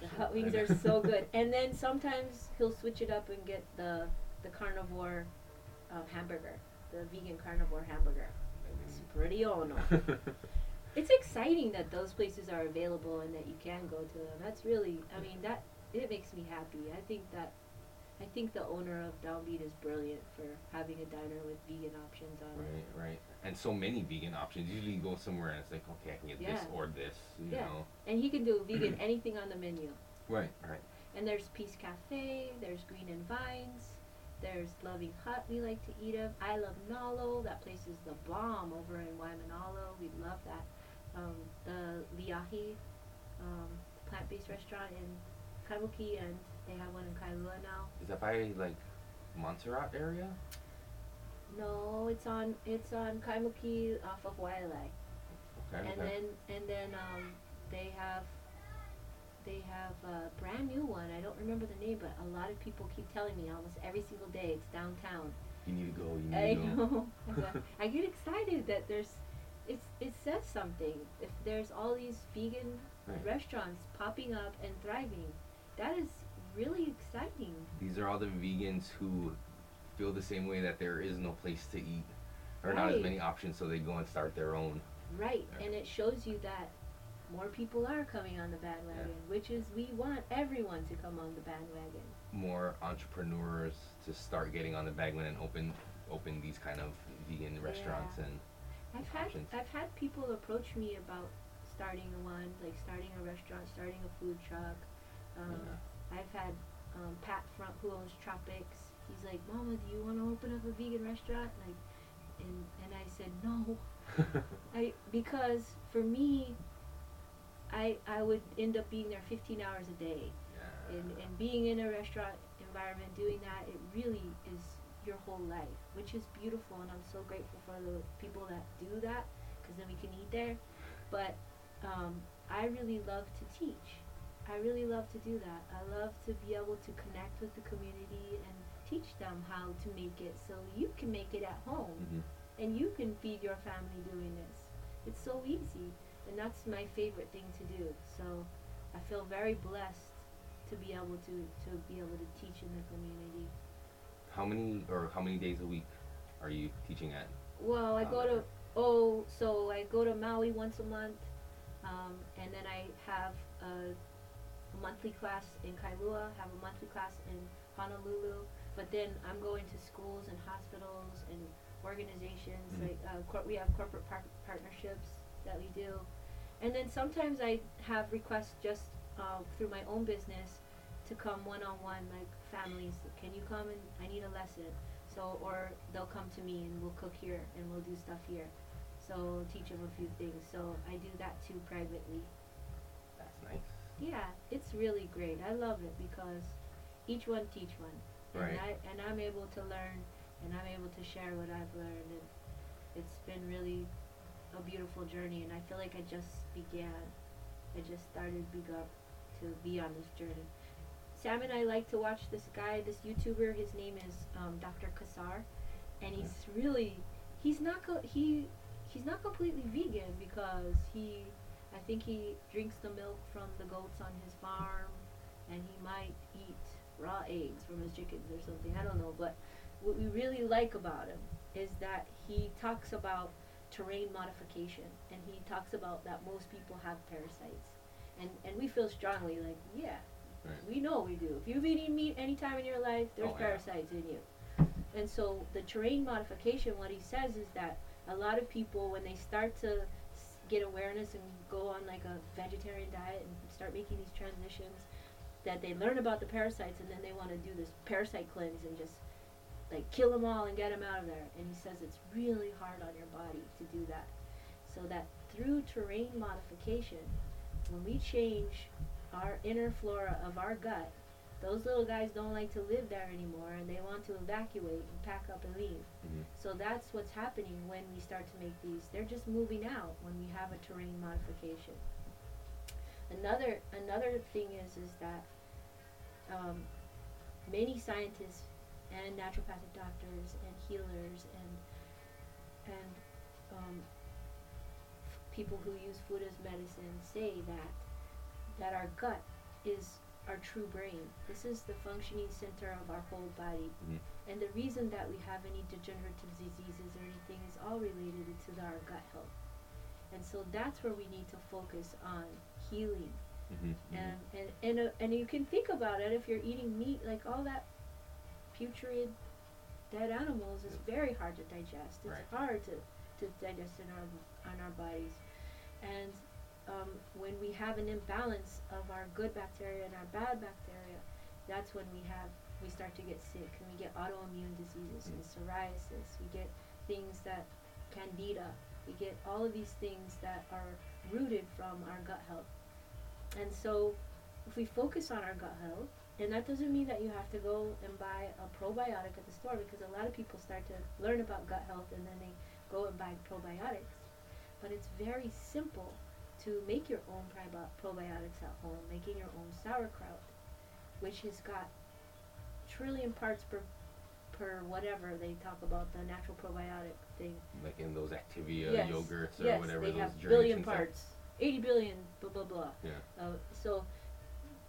B: The hot wings
C: wings
B: are
C: are so good. And then sometimes he'll switch it up and get the the carnivore uh, hamburger, the vegan carnivore hamburger. It's pretty ono. It's exciting that those places are available and that you can go to them. That's really, I mean, that it makes me happy. I think that, I think the owner of Downbeat is brilliant for having a diner with vegan options on it.
B: Right, right. And so many vegan options. Usually you go somewhere and it's like, okay, I can get this or this, you
C: Yeah.
B: know.
C: And he can do vegan anything on the menu.
B: Right, right.
C: And there's Peace Cafe, there's Greens and Vines, there's Loving Hut we like to eat of. I love Nalo, that place is the bomb over in Waimanalo. We love that. Um, the Liahi, um, plant-based restaurant in Kaimuki, and they have one in Kailua now.
B: Is that by like Monsarrat area?
C: No, it's on it's on Kaimuki off of Waialae.
B: Okay,
C: and
B: okay.
C: then and then um, they have they have a brand new one. I don't remember the name, but a lot of people keep telling me almost every single day it's downtown.
B: you need to go, you need
C: I
B: to go.
C: know. I- I get excited that there's it's it says something. If there's all these vegan
B: Right.
C: restaurants popping up and thriving, that is really exciting.
B: These are all the vegans who feel the same way that there is no place to eat or not as many options, so they go and start their own.
C: Right,
B: Yeah.
C: and it shows you that more people are coming on the bandwagon, which is we want everyone to come on the bandwagon.
B: More entrepreneurs to start getting on the bandwagon and open open these kind of vegan restaurants and
C: I've had
B: Options.
C: I've had people approach me about starting one, like starting a restaurant, starting a food truck. Um,
B: Yeah.
C: I've had um, Pat Front who owns Tropics. He's like, Mama, do you want to open up a vegan restaurant? Like, and and I said no. I because for me, I I would end up being there 15 hours a day,
B: yeah.
C: and and being in a restaurant environment, doing that, it really is your whole life, which is beautiful, and I'm so grateful for the people that do that, because then we can eat there. But um, I really love to teach. I really love to do that. I love to be able to connect with the community and teach them how to make it so you can make it at home
B: Mhm.
C: and you can feed your family doing this. It's so easy, and that's my favorite thing to do. So I feel very blessed to be able to to be able to teach in the community.
B: How many or how many days a week are you teaching at?
C: Well, I
B: Oh,
C: go to oh, so I go to Maui once a month, um, and then I have a, a monthly class in Kailua, have a monthly class in Honolulu. But then I'm going to schools and hospitals and organizations.
B: Mhm.
C: Like uh, cor- we have corporate par- partnerships that we do, and then sometimes I have requests just uh, through my own business to come one on one, like families. Can you come and I need a lesson? So, or they'll come to me and we'll cook here and we'll do stuff here. So, teach them a few things. So, I do that too privately. Yeah, it's really great. I love it because each one teach one. And I and I'm able to learn and I'm able to share what I've learned and it's been really a beautiful journey and I feel like I just began. I just started big up to be on this journey. Sam and I like to watch this guy, this YouTuber. His name is um, Dr. Cassar, and he's really he's not co- he he's not completely vegan because he I think he drinks the milk from the goats on his farm, and he might eat raw eggs from his chickens or something. I don't know, but what we really like about him is that he talks about terrain modification, and he talks about that most people have parasites, and and we feel strongly like yeah,
B: Right.
C: we know we do. If you've eaten meat any time in your life, there's
B: Oh, yeah.
C: parasites in you. And so the terrain modification, what he says is that a lot of people, when they start to get awareness and go on like a vegetarian diet and start making these transitions, that they learn about the parasites and then they want to do this parasite cleanse and just like kill them all and get them out of there. And he says it's really hard on your body to do that. So that through terrain modification, when we change our inner flora of our gut, those little guys don't like to live there anymore and they want to evacuate and pack up and leave.
B: Mhm.
C: So that's what's happening when we start to make these. They're just moving out when we have a terrain modification. Another another thing is is that um, many scientists and naturopathic doctors and healers and and um, f- people who use food as medicine say that that our gut is our true brain. This is the functioning center of our whole body.
B: Mhm.
C: And the reason that we have any degenerative diseases or anything is all related to our gut health. And so that's where we need to focus on healing
B: Mm-hmm.
C: and and and, uh, and you can think about it if you're eating meat like all that putrid dead animals is very hard to digest it's
B: Right.
C: hard to, to digest in our on our bodies and um, when we have an imbalance of our good bacteria and our bad bacteria that's when we have we start to get sick and we get autoimmune diseases and psoriasis. We get things that candida. We get all of these things that are rooted from our gut health. And so, if we focus on our gut health, and that doesn't mean that you have to go and buy a probiotic at the store because a lot of people start to learn about gut health and then they go and buy probiotics. But it's very simple to make your own probiotics at home, making your own sauerkraut, which has got trillion parts per per whatever they talk about the natural probiotic thing.
B: Like in those Activia
C: Yes,
B: yogurts or
C: yes,
B: whatever
C: they
B: those
C: have
B: drinks
C: billion
B: and stuff.
C: parts, eighty billion, blah blah blah.
B: Yeah.
C: Uh, so,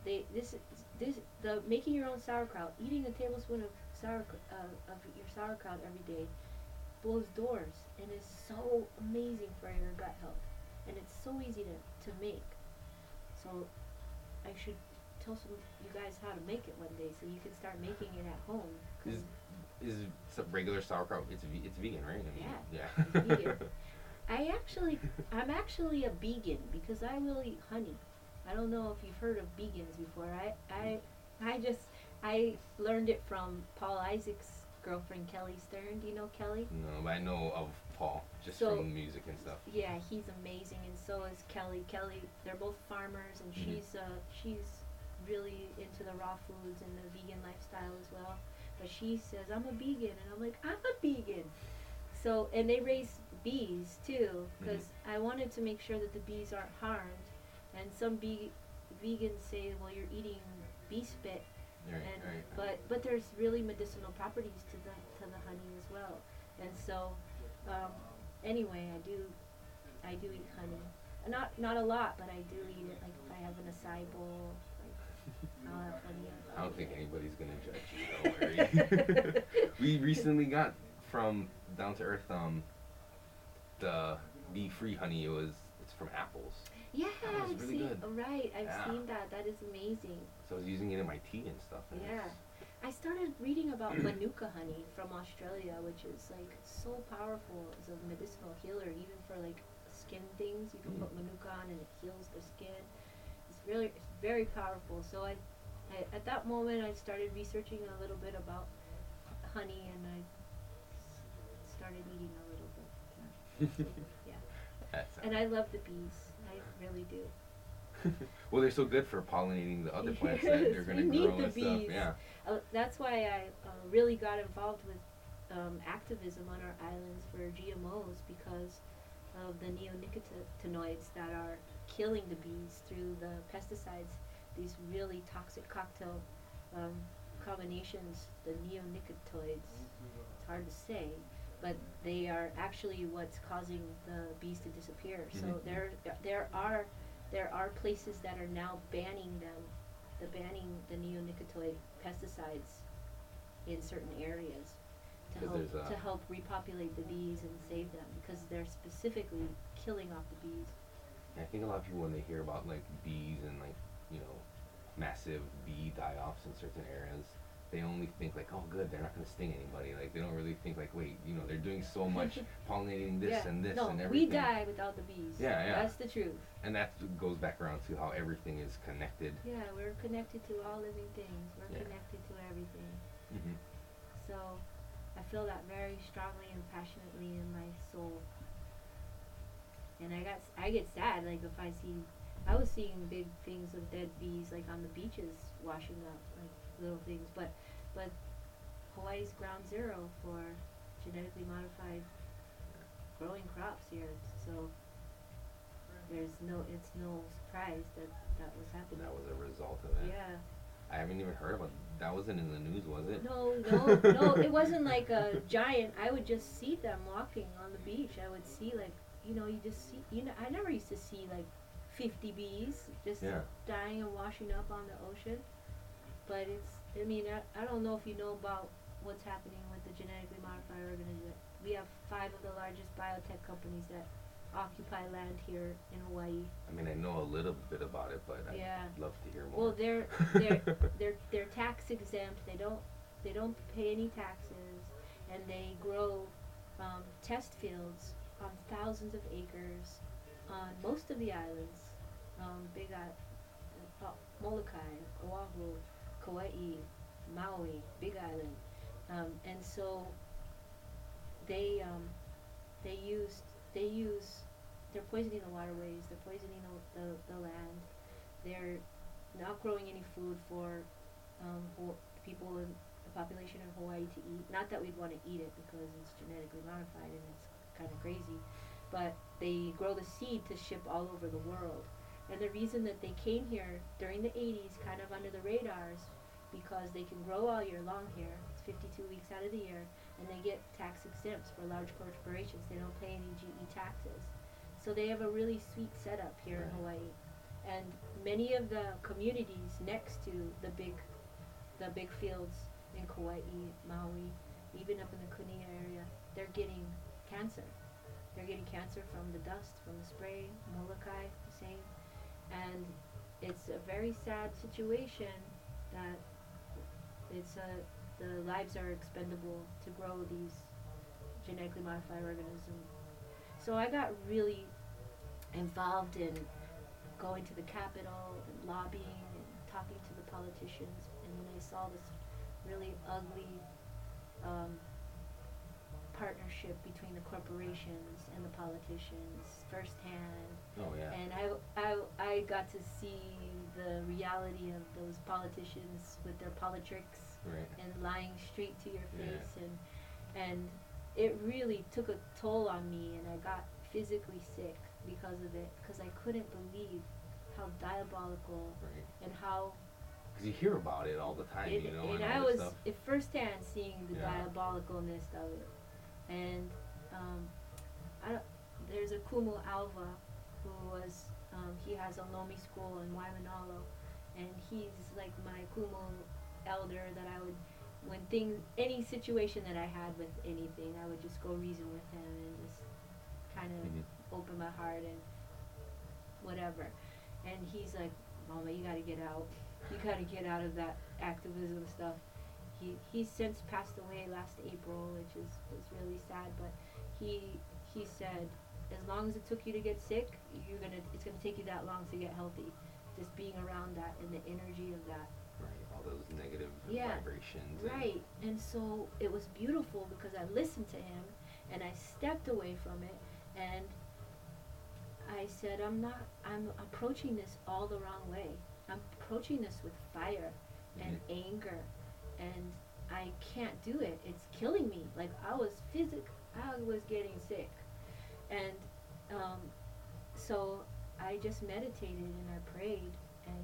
C: they this this the making your own sauerkraut, eating a tablespoon of sauerkraut uh, of your sauerkraut every day, blows doors and is so amazing for your gut health, and it's so easy to to make. So, I should tell some you guys how to make it one day so you can start making it at home.
B: Is is regular sauerkraut? It's it's vegan, right? I mean,
C: Yeah,
B: Yeah.
C: I actually, I'm actually a vegan because I will eat honey. I don't know if you've heard of vegans before. I, I, I just, I learned it from Paul Isaac's girlfriend Kelly Stern. Do you know Kelly?
B: no, but I know of Paul just
C: So-
B: from music and stuff.
C: Yeah, he's amazing, and so is Kelly. Kelly, they're both farmers, and
B: Mhm.
C: she's, uh, she's really into the raw foods and the vegan lifestyle as well. But she says I'm a vegan, and I'm like I'm a vegan. So and they raise bees too, because I wanted to make sure that the bees aren't harmed. And some ve- vegans say, well, you're eating bee spit,
B: Right,
C: and
B: right.
C: but but there's really medicinal properties to the to the honey as well. And so, um, anyway, I do I do eat honey. Not not a lot, but I do eat it. Like if I have an acai bowl, like I'll have honey.
B: I don't think anybody's gonna judge you. Don't worry. we recently got from Down to Earth um the bee free honey. It was it's from apples.
C: Yeah,
B: That was
C: I've
B: really
C: seen.
B: good.
C: Right, I've
B: Yeah.
C: seen that. That is amazing.
B: So I was using it in my tea and stuff. and
C: Yeah.
B: It's-
C: I started reading about manuka honey from Australia, which is like so powerful as a medicinal healer, even for like skin things. You can
B: Mm.
C: put manuka on and it heals the skin. It's really, it's very powerful. So I, I, at that moment, I started researching a little bit about honey, and I started eating a little bit. Yeah.
B: That's-
C: And I love the bees. I really do.
B: well, they're so good for pollinating the other plants that they're gonna
C: we need
B: grow
C: the
B: and stuff.
C: bees.
B: Yeah.
C: Uh, that's why I uh, really got involved with um, activism on our islands for GMOs because of the neonicotinoids that are killing the bees through the pesticides. These really toxic cocktail um, combinations, the neonicotinoids. It's hard to say, but they are actually what's causing the bees to disappear. So
B: Mhm.
C: there, there are, there are places that are now banning them the banning the neonicotinoid pesticides in certain areas to help
B: uh,
C: to help repopulate the bees and save them because they're specifically killing off the bees.
B: I think a lot of people when they hear about like bees and like you know massive bee die-offs in certain areas, they only think like, oh, good, they're not gonna sting anybody. Like they don't really think like, wait, you know, they're doing so much pollinating this
C: yeah.
B: and this
C: no,
B: and everything.
C: we die without the bees.
B: Yeah, yeah.
C: That's the truth.
B: And that goes back around to how everything is connected.
C: Yeah, we're connected to all living things. We're
B: Yeah.
C: connected to everything.
B: hmm
C: So I feel that very strongly and passionately in my soul. And I got I get sad like if I see I was seeing big things of dead bees like on the beaches washing up like little things, but but Hawaii's ground zero for genetically modified growing crops here. So there's no it's no surprise that that was happening.
B: That was a result of it.
C: yeah.
B: I haven't even heard about that. Wasn't in the news, was it?
C: No, no, no. It wasn't like a giant. I would just see them walking on the beach. I would see like you know you just see you know I never used to see like 50 bees just
B: Yeah.
C: dying and washing up on the ocean. But it's I mean I, I don't know if you know about what's happening with the genetically modified organisms. We have five of the largest biotech companies that occupy land here in Hawaii.
B: I mean, I know a little bit about it, but
C: yeah.
B: I'd love to hear more.
C: Well, they're they're they're they're tax exempt. They don't they don't pay any taxes, and they grow um, test fields on thousands of acres on most of the islands. Um, Big Island, uh, Molokai, Oahu, Kauai, Maui, Big Island, um, and so they um, they used they use they're poisoning the waterways. They're poisoning the, the, the land. They're not growing any food for um, people in the population in Hawaii to eat. Not that we'd want to eat it because it's genetically modified and it's kind of crazy, but they grow the seed to ship all over the world. And the reason that they came here during the 80s, kind of under the radars, because they can grow all year long here. It's 52 weeks out of the year, and they get tax exempts for large corporations. They don't pay any GE taxes. So they have a really sweet setup here in Hawaii. And many of the communities next to the big the big fields in Kauai, Maui, even up in the Kunia area, they're getting cancer. They're getting cancer from the dust, from the spray, Molokai, the same. And it's a very sad situation that it's a the lives are expendable to grow these genetically modified organisms. So I got really involved in going to the Capitol and lobbying and talking to the politicians. And when I saw this really ugly um, partnership between the corporations and the politicians firsthand,
B: oh yeah.
C: and I, I, I got to see the reality of those politicians with their politics
B: right.
C: and lying straight to your
B: Yeah.
C: face and and it really took a toll on me and I got physically sick because of it because I couldn't believe how diabolical
B: Right.
C: and how
B: Because you hear about it all the time,
C: it,
B: you know,
C: and
B: and
C: I was
B: stuff.
C: at firsthand seeing the
B: Yeah.
C: diabolicalness of it and um, I don't, there's a Kumu Alva who was um, he has a Lomi school in Waimanalo and he's like my Kumu elder that I would when things any situation that I had with anything I would just go reason with him and just kind of
B: Mhm.
C: open my heart and whatever. And he's like mama you gotta get out. You gotta get out of that activism stuff. He he's since passed away last April which is was really sad but he he said as long as it took you to get sick you're gonna it's gonna take you that long to get healthy just being around that and the energy of that
B: Right. All those negative
C: Yeah.
B: vibrations. and-
C: Right. And so it was beautiful because I listened to him and I stepped away from it and I said, I'm not, I'm approaching this all the wrong way. I'm approaching this with fire mm-hmm. and anger and I can't do it. It's killing me. Like I was physic, I was getting sick. And um, so I just meditated and I prayed and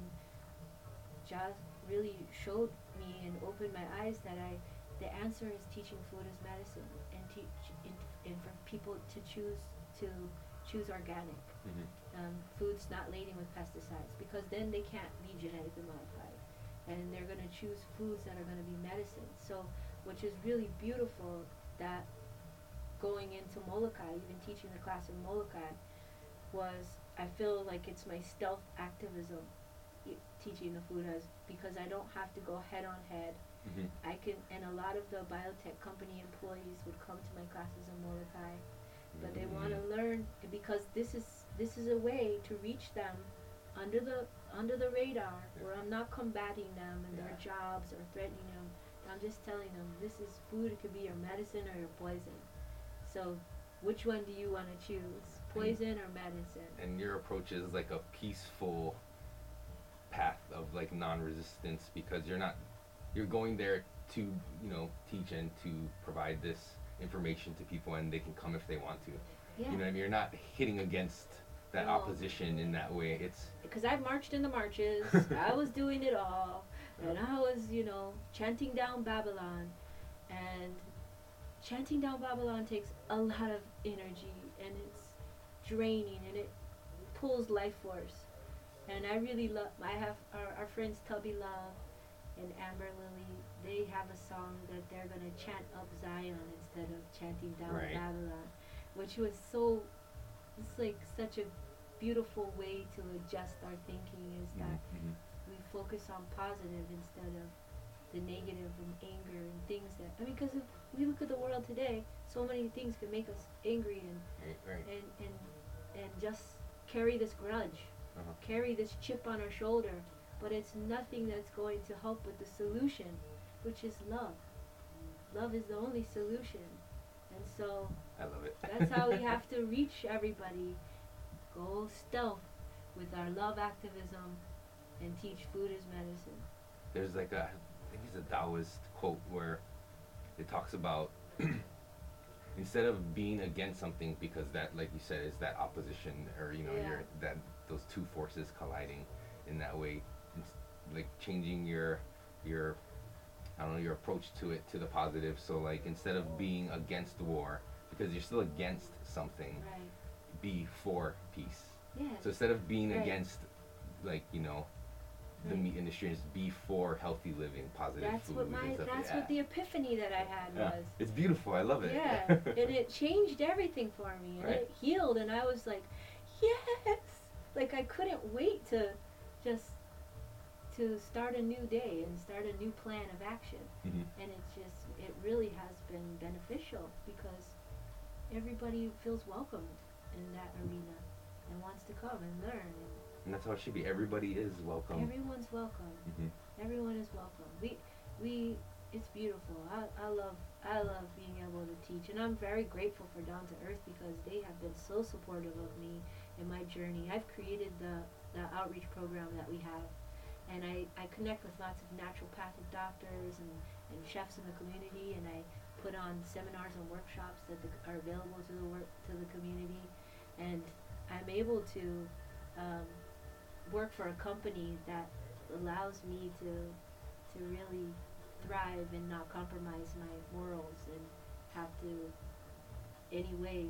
C: just really showed me and opened my eyes that I the answer is teaching food as medicine and teach and, and for people to choose to choose organic.
B: Mhm.
C: um, foods not laden with pesticides because then they can't be genetically modified. And they're going to choose foods that are going to be medicine. So which is really beautiful that going into Molokai even teaching the class in Molokai was I feel like it's my stealth activism teaching the food as because I don't have to go head on head
B: Mhm.
C: I can and a lot of the biotech company employees would come to my classes in Molokai but they want to learn because this is this is a way to reach them under the under the radar where I'm not combating them and their jobs or threatening them. I'm just telling them this is food. It could be your medicine or your poison. So, which one do you want to choose, poison or medicine?
B: And your approach is like a peaceful path of like non-resistance because you're not you're going there to you know teach and to provide this information to people and they can come if they want to
C: Yeah.
B: you know what I mean you're not hitting against that
C: No.
B: opposition in that way. It's
C: because I've marched in the marches. I was doing it all, and I was, you know, chanting down Babylon, and chanting down Babylon takes a lot of energy, and it's draining, and it pulls life force. And I really love. I have our, our friends Tubby Love and Amber Lily. They have a song that they're gonna chant up Zion instead of chanting down
B: Right.
C: Babylon, which was so. It's like such a beautiful way to adjust our thinking is that
B: Mhm.
C: we focus on positive instead of the negative and anger and things that I mean because if we look at the world today so many things can make us angry and
B: right, right.
C: and and, and just carry this grudge
B: Uh-huh.
C: carry this chip on our shoulder but it's nothing that's going to help with the solution which is love love is the only solution and so
B: I love it.
C: that's how we have to reach everybody. Go stealth with our love activism and teach food is medicine.
B: There's like a, think it's a Taoist quote where it talks about instead of being against something because that, like you said, is that opposition or you know
C: Yeah.
B: you're that those two forces colliding in that way, it's like changing your your I don't know your approach to it to the positive. So like instead of being against war because you're still against something,
C: Right.
B: be for peace.
C: Yes.
B: So instead of being
C: Right.
B: against, like you know, the meat industry, is before healthy living, positive
C: that's
B: food.
C: what
B: and
C: my
B: stuff.
C: that's
B: yeah.
C: what the epiphany that I had
B: yeah.
C: was.
B: It's beautiful. I love it.
C: Yeah. and it changed everything for me. And
B: Right.
C: it healed and I was like, Yes Like I couldn't wait to just to start a new day and start a new plan of action.
B: Mhm.
C: and it's just it really has been beneficial because everybody feels welcomed in that arena and wants to come and learn
B: And that's how it should be. Everybody is welcome.
C: everyone's welcome.
B: Mhm.
C: everyone is welcome. We we it's beautiful. I, I love I love being able to teach. And I'm very grateful for Down to Earth because they have been so supportive of me in my journey. I've created the the outreach program that we have. And I, I connect with lots of naturopathic doctors and, and chefs in the community. And I put on seminars and workshops that the, are available to the work to the community. And I'm able to um, work for a company that allows me to to really thrive and not compromise my morals and have to anyway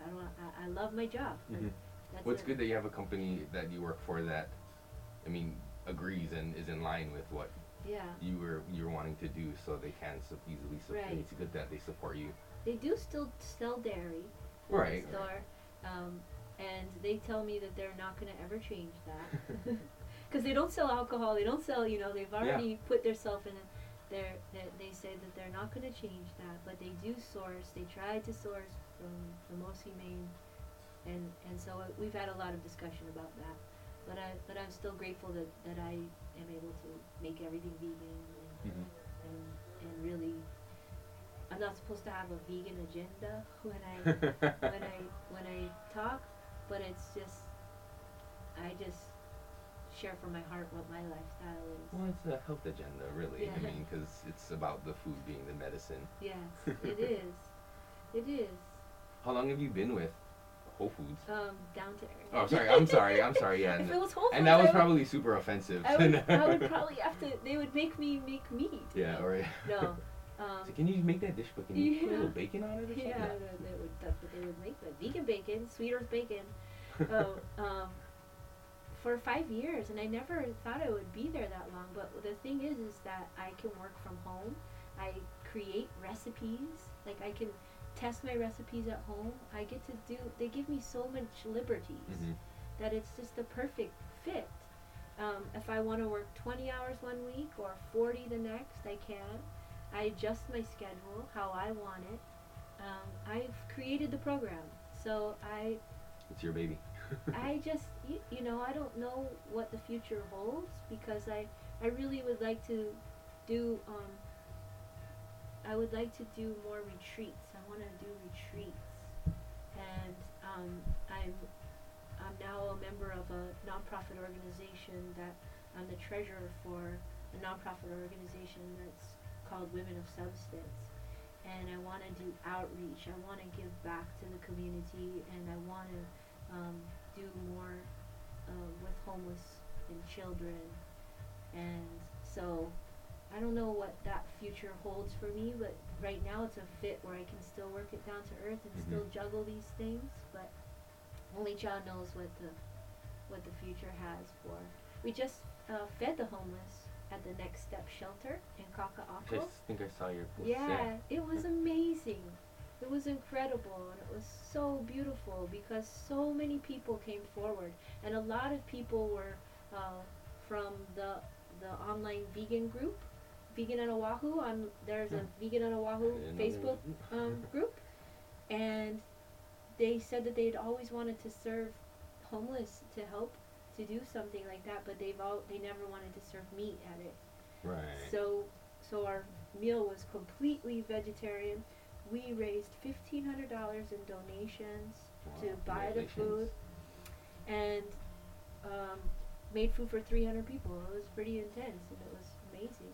C: I don't I, I love my job
B: Mhm. Well,
C: it.
B: good that you have a company that you work for that, I mean, agrees and is in line with what
C: yeah
B: you were you're wanting to do, so they can so easily support.
C: Right.
B: It's good that they support you.
C: they do still sell dairy in
B: Right.
C: the store um, and they tell me that they're not going to ever change that. Because they don't sell alcohol they don't sell you know they've already put themselves in a, they're, they they say that they're not going to change that but they do source they try to source from the most humane and and so uh, we've had a lot of discussion about that. But I but I'm still grateful that, that I am able to make everything vegan and,
B: Mhm.
C: and and really I'm not supposed to have a vegan agenda when I when I when I talk, but it's just I just share from my heart what my lifestyle is.
B: Well, it's a health agenda, really.
C: Yeah.
B: I mean, because it's about the food being the medicine.
C: Yes, it is. It is.
B: How long have you been with Whole Foods?
C: Um, down to earth.
B: Oh, sorry. I'm sorry. I'm sorry. Yeah.
C: if it was Whole
B: and that was
C: would-
B: probably super offensive.
C: I would, I would probably have to. They would make me make meat.
B: yeah. Or
C: No. Um,
B: So can you make that dish, but can you put a little bacon on it or something?
C: Yeah, they, would, that's what they would make. But vegan bacon, sweet earth bacon. oh, um, for five years, and I never thought I would be there that long. But the thing is, is that I can work from home. I create recipes. Like I can test my recipes at home. I get to do. They give me so much liberties
B: Mhm.
C: that it's just the perfect fit. Um, if I want to work 20 hours one week or 40 the next, I can. I adjust my schedule how I want it. Um, I've created the program, so I
B: It's your baby.
C: I just you, you know I don't know what the future holds because I I really would like to do um, I would like to do more retreats. I want to do retreats, and um, I'm I'm now a member of a nonprofit organization that I'm the treasurer for a nonprofit organization that's called Women of Substance. And I want to do outreach. I want to give back to the community, and I want to um, do more uh, with homeless and children, and so I don't know what that future holds for me. But right now, it's a fit where I can still work it down to earth and
B: Mhm.
C: still juggle these things. But only God knows what the what the future has for. We just uh, fed the homeless at the Next Step Shelter in Kaka'ako.
B: I think I saw your post.
C: Yeah, it was amazing. It was incredible and it was so beautiful because so many people came forward and a lot of people were uh, from the the online vegan group, Vegan on Oahu. On there's a Vegan on Oahu
B: I didn't know there
C: Facebook um, group, and they said that they'd always wanted to serve homeless to help to do something like that, but they've all they never wanted to serve meat at it.
B: Right.
C: So, so our meal was completely vegetarian. We raised fifteen hundred dollars in donations to buy the food, and um, made food for three hundred people. It was pretty intense, and it was amazing.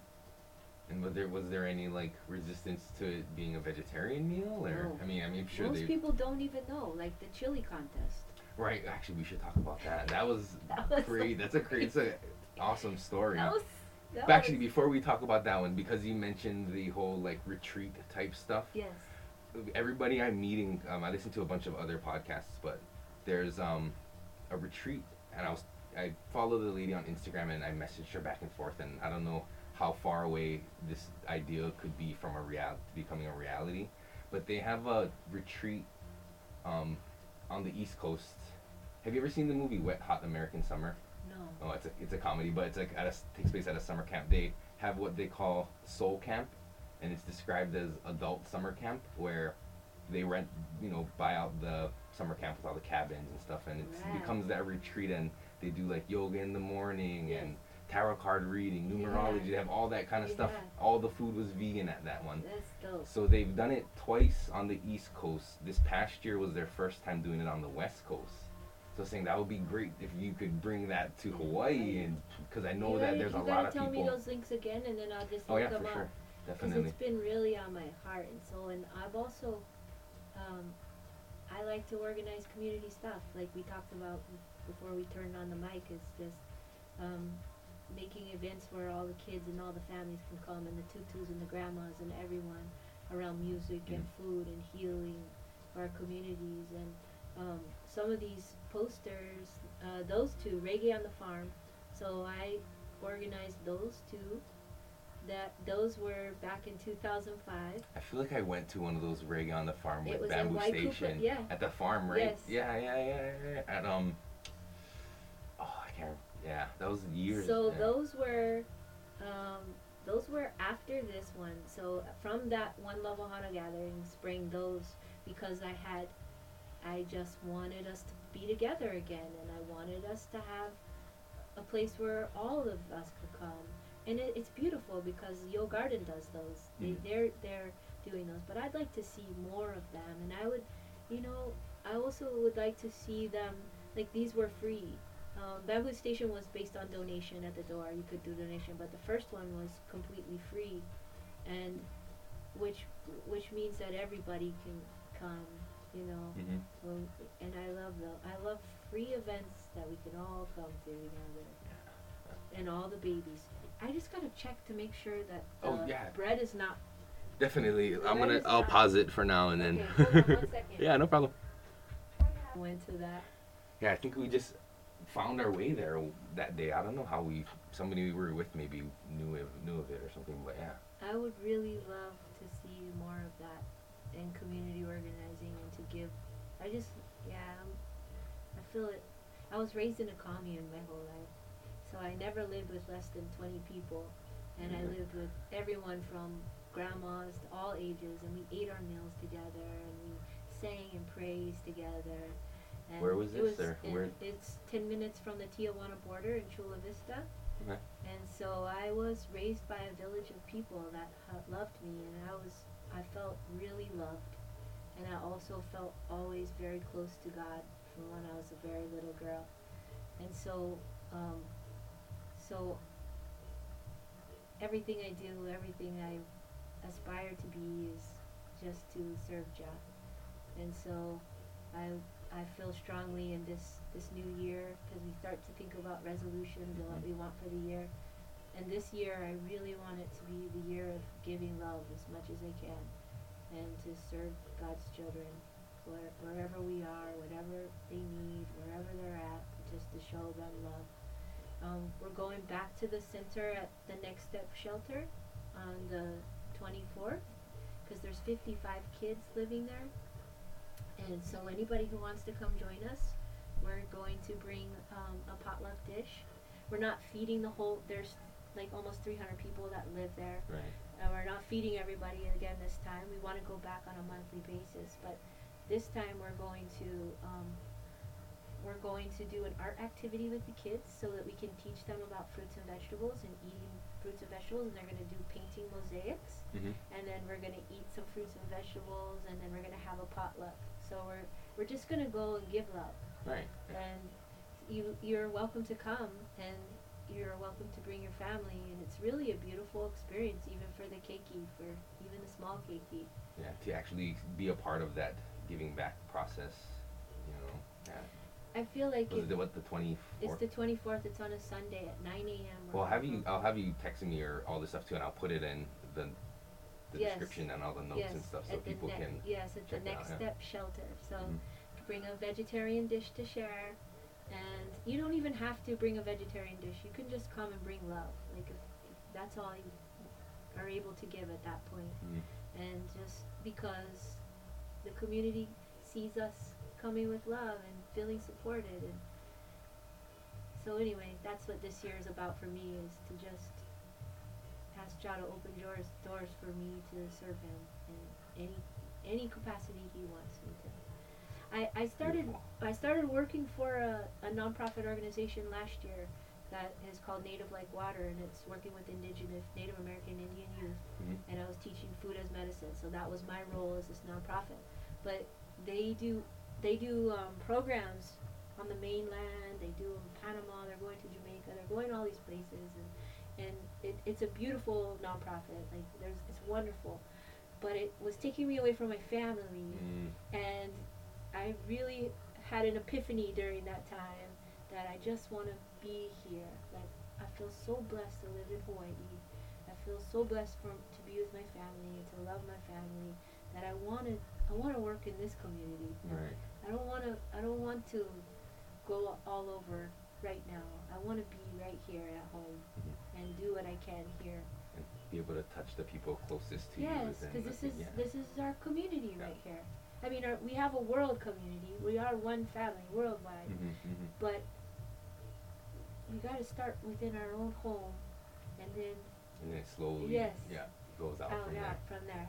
B: And was there was there any like resistance to it being a vegetarian meal, or
C: No.
B: I mean, I mean, I'm sure
C: Most people don't even know, like the chili contest.
B: Right. Actually, we should talk about that. That was,
C: That was
B: great. That's a great. It's a awesome story.
C: That was. That
B: but actually,
C: was,
B: before we talk about that one, because you mentioned the whole like retreat type stuff,
C: yes.
B: everybody I'm meeting, um, I listen to a bunch of other podcasts, but there's um, a retreat, and I was I follow the lady on Instagram, and I messaged her back and forth, and I don't know how far away this idea could be from a real becoming a reality, but they have a retreat, um, on the East Coast. Have you ever seen the movie Wet Hot American Summer?
C: No.
B: Oh, it's a it's a comedy, but it's like at a takes place at a summer camp. They have what they call soul camp, and it's described as adult summer camp where they rent, you know, buy out the summer camp with all the cabins and stuff, and it
C: Right.
B: becomes that retreat, and they do like yoga in the morning and tarot card reading, numerology. They have all that kind of stuff. All the food was vegan at that one.
C: That's dope.
B: So they've done it twice on the East Coast. This past year was their first time doing it on the West Coast. So saying that would be great if you could bring that to Hawaii, and because I know
C: you
B: that there's
C: you
B: a
C: gotta tell me those links again, and then I'll just
B: oh
C: look
B: yeah,
C: them
B: for
C: up.
B: sure,
C: because
B: definitely.
C: it's been really on my heart and soul, and i've also um, i like to organize community stuff like we talked about before we turned on the mic is just um, making events where all the kids and all the families can come and the tutus and the grandmas and everyone around music and food and healing for our communities and um, some of these posters uh, those two reggae on the farm so i organized those two that those were back in 2005
B: I feel like I went to one of those reggae on the farm with Bamboo Station
C: yeah.
B: at the farm, right?
C: Yes.
B: Yeah, yeah, yeah, yeah, yeah. At um, oh, I can't. Yeah, that was years.
C: So
B: yeah.
C: those were, um, those were after this one. So from that one level Hana gathering, spring those because I had, I just wanted us to be together again, and I wanted us to have a place where all of us could come. And it, it's beautiful because Yo Garden does those. They,
B: Mhm.
C: They're they're doing those, but I'd like to see more of them. And I would, you know, I also would like to see them like these were free. Um, Bamboo Station was based on donation at the door. You could do donation, but the first one was completely free, and which which means that everybody can come. You know,
B: Mhm.
C: well, and I love the I love free events that we can all come to together, and all the babies. I just gotta check to make sure that
B: Oh, yeah.
C: bread is not.
B: Definitely, I'm gonna. I'll
C: not-
B: pause it for now and then.
C: Okay, on one second.
B: yeah, no problem.
C: Went to that.
B: Yeah, I think we just found our way there that day. I don't know how we. Somebody we were with maybe knew it, knew of it or something, but yeah.
C: I would really love to see more of that in community organizing and give. I just, yeah, I'm, I feel it. I was raised in a commune my whole life, so I never lived with less than 20 people, and I
B: Mhm.
C: lived with everyone from grandmas to all ages, and we ate our meals together, and we sang and praised together. And
B: Where was
C: it
B: this,
C: in-
B: where-
C: It's 10 minutes from the Tijuana border in Chula Vista.
B: Okay.
C: And so I was raised by a village of people that ha- loved me, and I was I felt really loved, and I also felt always very close to God from when I was a very little girl, and so um, so everything I do, everything I aspire to be is just to serve Jah, and so I I feel strongly in this this new year because we start to think about resolutions and what we want for the year. And this year, I really want it to be the year of giving love as much as I can, and to serve God's children, where, wherever we are, whatever they need, wherever they're at, just to show them love. Um, we're going back to the center at the Next Step Shelter on the 24th because there's 55 kids living there. And so anybody who wants to come join us, we're going to bring um, a potluck dish. We're not feeding the whole. There's like almost 300 people that live there.
B: Right.
C: Uh, we're not feeding everybody again this time. We want to go back on a monthly basis, but this time we're going to um, we're going to do an art activity with the kids so that we can teach them about fruits and vegetables and eating fruits and vegetables. And they're going to do painting mosaics,
B: Mm-hmm.
C: and then we're going to eat some fruits and vegetables, and then we're going to have a potluck. So we're we're just going to go and give love,
B: Right.
C: and you you're welcome to come and. You're welcome to bring your family, and it's really a beautiful experience, even for the keiki, for even the small keiki.
B: Yeah. To actually be a part of that giving back process, you know. Yeah.
C: I feel like
B: Was
C: it,
B: it the, what the twenty
C: it's the 24th. It's on a Sunday at 9 a.m.
B: Well, have you? I'll have you text me or all this stuff too, and I'll put it in the the
C: Yes.
B: description and all the notes
C: yes,
B: and stuff, so
C: at
B: people
C: ne-
B: can.
C: Yes, at the
B: it out,
C: Next
B: yeah.
C: Step Shelter. So
B: Mhm.
C: bring a vegetarian dish to share, and you don't even have to bring a vegetarian dish. You can just come and bring love. Like if, if that's all you are able to give at that point,
B: Mhm.
C: and just because the community sees us coming with love and feeling supported and so anyway that's what this year is about for me is to just ask Jah to open doors doors for me to serve him in any any capacity he wants me to I, I started I started working for a, a nonprofit organization last year that is called Native Like Water and it's working with indigenous Native American Indian youth
B: Mhm.
C: and I was teaching food as medicine. So that was my role as this nonprofit. But they do they do um, programs on the mainland. They do in Panama. They're going to Jamaica. They're going to all these places, and and it, it's a beautiful nonprofit. Like there's it's wonderful, but it was taking me away from my family,
B: Mm.
C: and I really had an epiphany during that time that I just want to be here. Like I feel so blessed to live in Hawaii. I feel so blessed for, to be with my family and to love my family that I want to I want to work in this community.
B: Right.
C: I don't want to I don't want to go all over right now. I want to be right here at home
B: Mhm.
C: and do what I can here.
B: And be able to touch the people closest to
C: Yes,
B: you.
C: Yes,
B: because
C: this is
B: yeah.
C: this is our community
B: Yeah.
C: right here. I mean, our, we have a world community. We are one family worldwide,
B: Mhm, mhm.
C: but we got to start within our own home, and then
B: And then slowly.
C: Yes.
B: Yeah. Goes out
C: out
B: from there.
C: from there.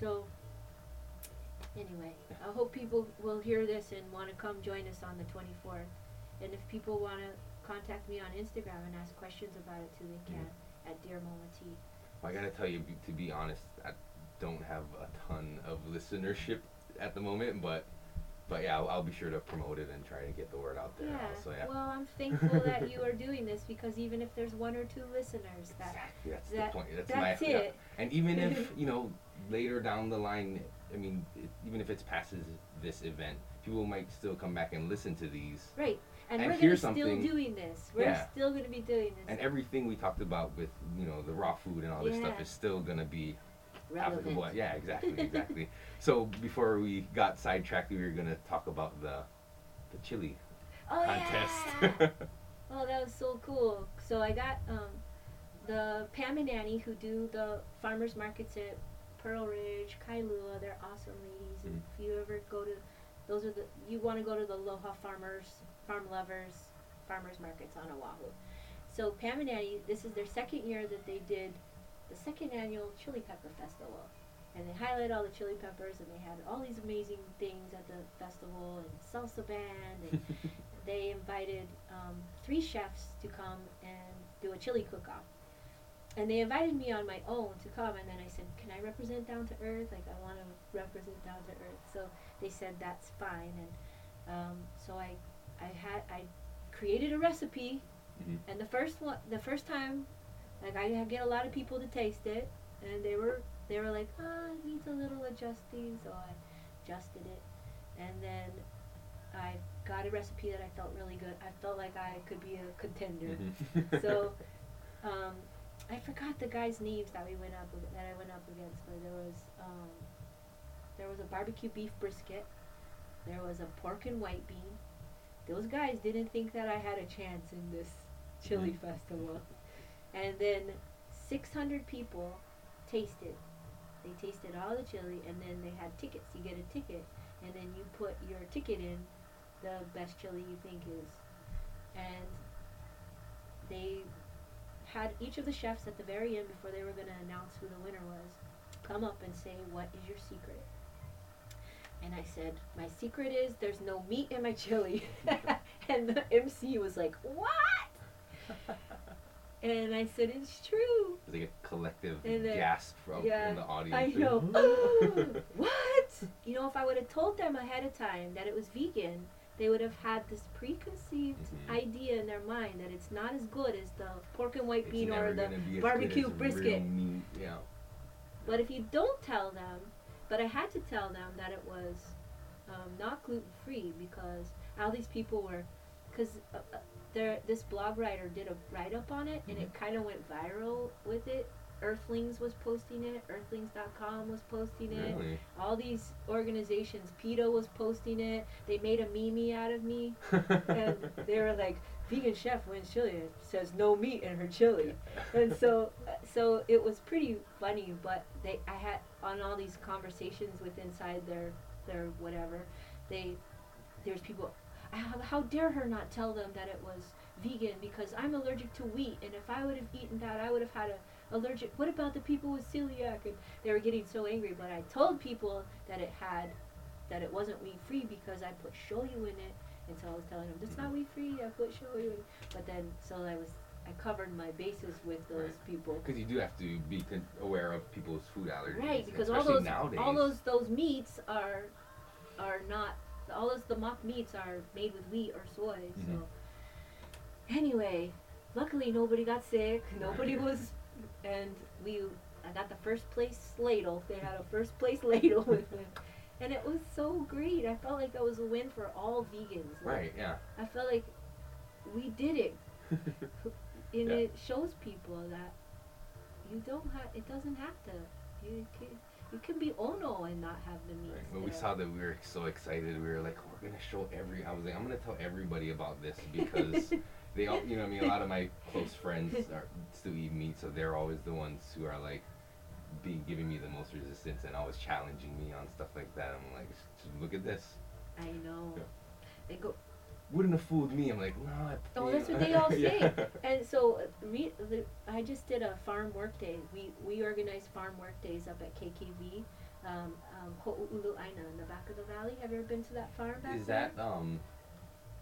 C: So, anyway, I hope people will hear this and want to come join us on the 24th. And if people want to contact me on Instagram and ask questions about it too, they can at Dear Mama T.
B: I gotta tell you, to be honest, I don't have a ton of listenership at the moment, but but yeah, I'll, I'll be sure to promote it and try to get the word out there.
C: Yeah.
B: Also, yeah.
C: Well, I'm thankful that you are doing this because even if there's one or two listeners, that
B: exactly. That's
C: that-
B: the point. That's,
C: that's
B: my.
C: it.
B: Yeah. And even if you know later down the line, I mean, it, even if it's passes this event, people might still come back and listen to these.
C: Right. And,
B: And
C: we're gonna still doing this. We're
B: Yeah.
C: still gonna be doing this.
B: And everything we talked about with you know the raw food and all this stuff is still gonna be
C: Relevant.
B: Yeah, exactly, exactly. so before we got sidetracked, we were gonna talk about the the chili
C: oh
B: contest.
C: yeah. Oh, that was so cool. So I got um, the Pam and Annie who do the farmers markets at Pearlridge, Kailua. They're awesome ladies. And if you ever go to, those are the you want to go to the Aloha Farmers, Farm Lovers, Farmers Markets on Oahu. So Pam and Annie, this is their second year that they did the second annual Chili Pepper Festival. And they highlight all the chili peppers, and they had all these amazing things at the festival, and salsa band, and they invited um, three chefs to come and do a chili cook-off. And they invited me on my own to come, and then I said, "Can I represent Down to Earth? Like I want to represent Down to Earth." So they said that's fine, and um, so I, I had I created a recipe,
B: Mhm.
C: and the first one, the first time, like I get a lot of people to taste it, and they were they were like, "Ah, it needs a little adjusting," so I adjusted it. and then I got a recipe that I felt really good. I felt like I could be a contender.
B: Mhm.
C: So, um, I forgot the guys' names that we went up that I went up against, but there was um, there was a barbecue beef brisket, there was a pork and white bean. Those guys didn't think that I had a chance in this chili festival, and then 600 people tasted. They tasted all the chili, and then they had tickets. You get a ticket, and then you put your ticket in the best chili you think is, and they had each of the chefs at the very end before they were going to announce who the winner was come up and say what is your secret and i said my secret is there's no meat in my chili and the mc was like what and i said it's true
B: It's like a collective
C: And then-
B: gasp from
C: yeah,
B: in the audience.
C: I know. Oh, what? You know, if I would have told them ahead of time that it was vegan, they would have had this preconceived
B: Mhm.
C: idea in their mind that it's not as good as the pork and white
B: It's
C: bean or the.
B: be
C: barbecue brisket.
B: Yeah.
C: But if you don't tell them, but I had to tell them that it was um, not gluten free because all these people were, because uh, uh, there this blog writer did a write up on it and it mm-hmm. kind of went viral with it. Earthlings was posting it. Earthlings.com was posting it.
B: Really.
C: All these organizations, PETA was posting it. They made a meme out of me, and they were like, "Vegan chef wins chili." Says no meat in her chili, and so, uh, so it was pretty funny. But they, I had on all these conversations with inside their, their whatever, they, there's people. How, how dare her not tell them that it was vegan because I'm allergic to wheat, and if I would have eaten that, I would have had a allergic. What about the people with celiac? And they were getting so angry. But I told people that it had, that it wasn't wheat free because I put shoyu in it, and so I was telling them it's not mm-hmm. wheat free. I put shoyu. In. But then so I was I covered my bases with those
B: Right.
C: people.
B: Because you do have to be con- aware of people's food allergies.
C: Right, because all those
B: nowadays.
C: all those those meats are are not all those the mock meats are made with wheat or soy. So
B: Mhm.
C: anyway, luckily nobody got sick. Nobody was, and we I got the first place ladle. They had a first place ladle with them. And it was so great. I felt like that was a win for all vegans. Like,
B: Right. Yeah.
C: I felt like we did it, and
B: Yeah.
C: it shows people that you don't have. It doesn't have to. You can you can be ono and not have the meat.
B: Right. When we saw that, we were so excited. We were like, we're gonna show every. I was like, I'm gonna tell everybody about this because they all, you know, what I mean, a lot of my close friends are still eat meat, so they're always the ones who are like, being giving me the most resistance and always challenging me on stuff like that. I'm like, look at this.
C: I know.
B: Yeah.
C: They go.
B: Wouldn't have fooled me. I'm like, no. I,
C: Oh, that's
B: know."
C: what they all say.
B: Yeah.
C: And so, uh, re- the, I just did a farm work day. We we organize farm work days up at KKV, um, um, Ho'oulu Aina in the back of the valley. Have you ever been to that farm back
B: Is
C: there?
B: that um,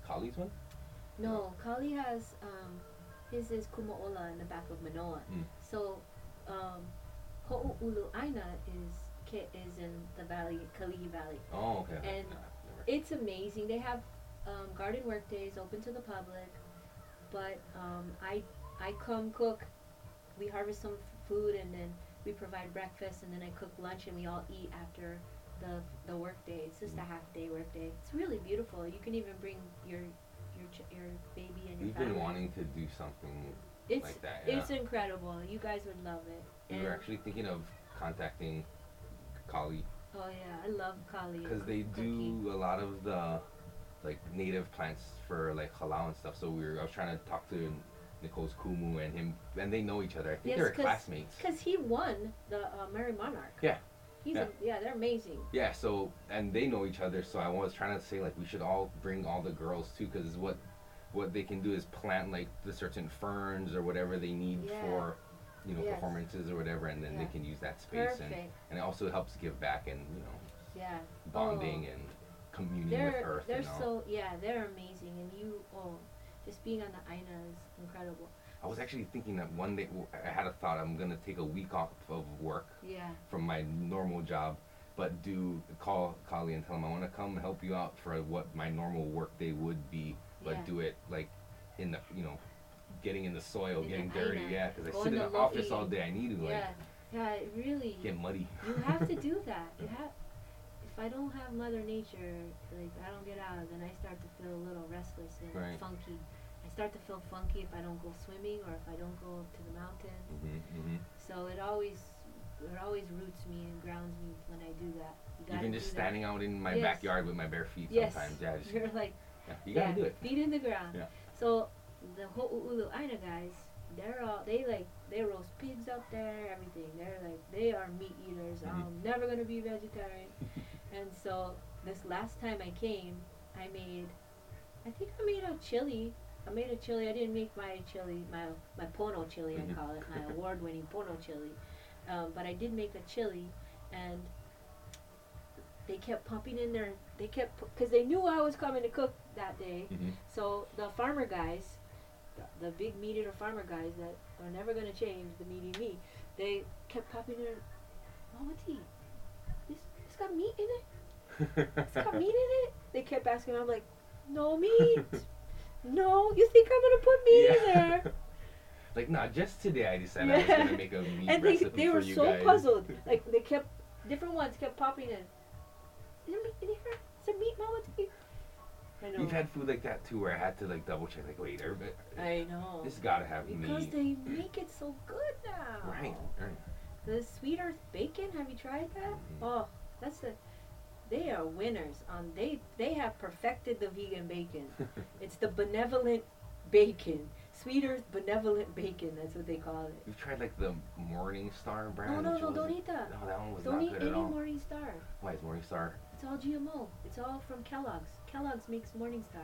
B: Kali's one?
C: No, Kali has um, his is Kumaola in the back of Manoa.
B: Mm.
C: So, um, Ho'oulu Aina is ki- is in the valley, Kalihi Valley.
B: Oh, okay.
C: And It's amazing. They have um, garden work days open to the public, but um, I I come cook. We harvest some f- food and then we provide breakfast and then I cook lunch and we all eat after the the work day. It's just a
B: Mm.
C: half day work day. It's really beautiful. You can even bring your your ch- your baby and your
B: We've
C: family.
B: been wanting to do something
C: it's
B: like that. Yeah.
C: it's incredible. You guys would love it.
B: we were actually thinking of contacting Kali
C: oh yeah, I love Kali.
B: because they
C: cooking.
B: do a lot of the like native plants for like halau and stuff. So we were I was trying to talk to Nicole's Kumu and him, and they know each other. I think
C: Yes,
B: they're
C: 'cause-
B: classmates.
C: Because he won the uh, Merrie Monarch.
B: Yeah.
C: He's
B: Yeah.
C: A, yeah, they're amazing.
B: Yeah, so and they know each other. So I was trying to say like we should all bring all the girls too, because what what they can do is plant like the certain ferns or whatever they need
C: Yeah.
B: for you know
C: Yes.
B: performances or whatever, and then
C: Yeah.
B: they can use that space and
C: Perfect.
B: and it also helps give back and you know
C: Yeah.
B: bonding and communion with
C: They're
B: earth.
C: they're
B: you know?
C: so yeah, they're amazing and you oh just being on the Aina is incredible.
B: I was actually thinking that one day I had a thought. I'm gonna take a week off of work
C: Yeah.
B: from my normal job, but do call Kali and tell him I want to come help you out for what my normal work day would be, but
C: Yeah.
B: do it like in the you know, getting in the soil,
C: In
B: getting
C: the
B: dirty.
C: aina.
B: Yeah, because I
C: Go
B: sit
C: in
B: in
C: the
B: the office all day. I need to like
C: yeah. Yeah, really
B: get muddy.
C: you have to do that. You have I don't have Mother Nature, like I don't get out, then I start to feel a little restless and
B: Right.
C: funky. I start to feel funky if I don't go swimming or if I don't go to the mountain.
B: hmm hmm
C: So it always, it always roots me and grounds me when I do that. You
B: Even just
C: that.
B: standing out in my
C: Yes.
B: backyard with my bare feet
C: Yes.
B: sometimes. Yeah, just,
C: You're like,
B: yeah, you gotta
C: yeah,
B: do it.
C: feet in the ground.
B: Yeah.
C: So the Ho'oulu Aina guys, they're all they like they roast pigs up there, everything. They're like they are meat eaters.
B: Mhm.
C: I'm never gonna be vegetarian. and so this last time I came, I made, I think I made a chili. I made a chili. I didn't make my chili, my my pono chili. I call it, my award-winning pono chili. Um, but I did make a chili, and they kept pumping in there. They kept because they knew I was coming to cook that day.
B: hmm
C: So the farmer guys, the, the big meat eater farmer guys that are never gonna change the meat eating me, they kept popping in. Mama T, it's got meat in it. It's got meat in it. They kept asking. I'm like, no meat. no, you think I'm gonna put meat in there?
B: like, nah, just today I decided I was gonna make a meat
C: and they
B: recipe
C: they
B: for
C: were so
B: guys.
C: puzzled. Like they kept different ones kept popping in. Is there meat in here? Is there meat, Mama? I know.
B: We've had food like that too, where I had to like double check, like, wait, everybody,
C: I know.
B: this gotta have
C: Because
B: meat.
C: Because they make it so good now.
B: Right, right.
C: The Sweet Earth bacon, have you tried that?
B: Mhm.
C: Oh, that's the. They are winners on they they have perfected the vegan bacon. it's the benevolent bacon. Sweet Earth benevolent bacon. That's what they call it.
B: We've tried like the Morning Star brand.
C: No, no, no, don't eat that.
B: No, that one was
C: Don't
B: not
C: eat
B: good
C: any
B: at all.
C: Morning Star.
B: Why is Morning Star?
C: It's all GMO. It's all from Kellogg's. Kellogg's makes Morning Star.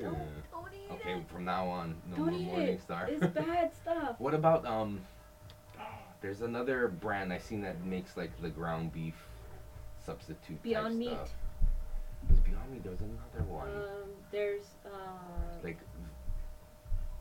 C: Don't,
B: Mm.
C: don't eat
B: Okay,
C: it.
B: from now on, no
C: Don't
B: more
C: eat
B: Morning
C: it.
B: Star.
C: It's bad stuff.
B: What about um? There's another brand I seen that makes like the ground beef substitute.
C: Beyond Meat.
B: Stuff. There's Beyond Meat. There's another one.
C: Um, there's uh.
B: like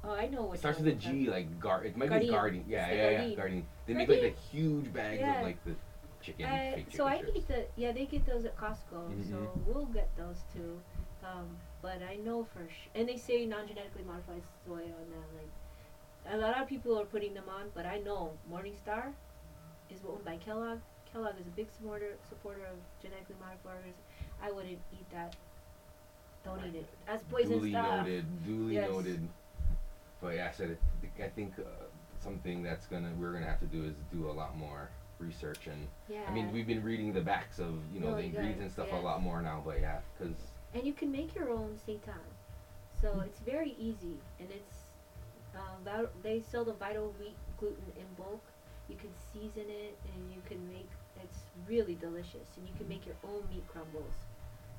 C: oh, I know
B: it
C: what.
B: starts with a G, like gar. It might be
C: Gardein.
B: Guardian. Yeah, yeah, yeah,
C: Gardein.
B: Guardian. They make like the huge bags
C: Yeah.
B: of like the chicken, chicken
C: so I eat the yeah they get those at Costco so
B: Mhm.
C: we'll get those too, um, but I know for sh- and they say non-genetically modified soy on that like a lot of people are putting them on but I know Morningstar is owned by Kellogg. Kellogg is a big supporter supporter of genetically modified organisms. I wouldn't eat that. Don't eat it. That's poison
B: duly
C: stuff.
B: noted. Duly
C: Yes.
B: noted. But yeah, I said it. I think uh, something that's gonna we're gonna have to do is do a lot more research and
C: Yeah.
B: I mean we've been reading the backs of you know
C: No,
B: the ingredients
C: gotta-
B: and stuff a lot more now. But yeah, because
C: and you can make your own seitan. So
B: Hmm.
C: it's very easy, and it's um, they sell the vital wheat gluten in bulk. You can season it, and you can make really delicious, and you can make your own meat crumbles.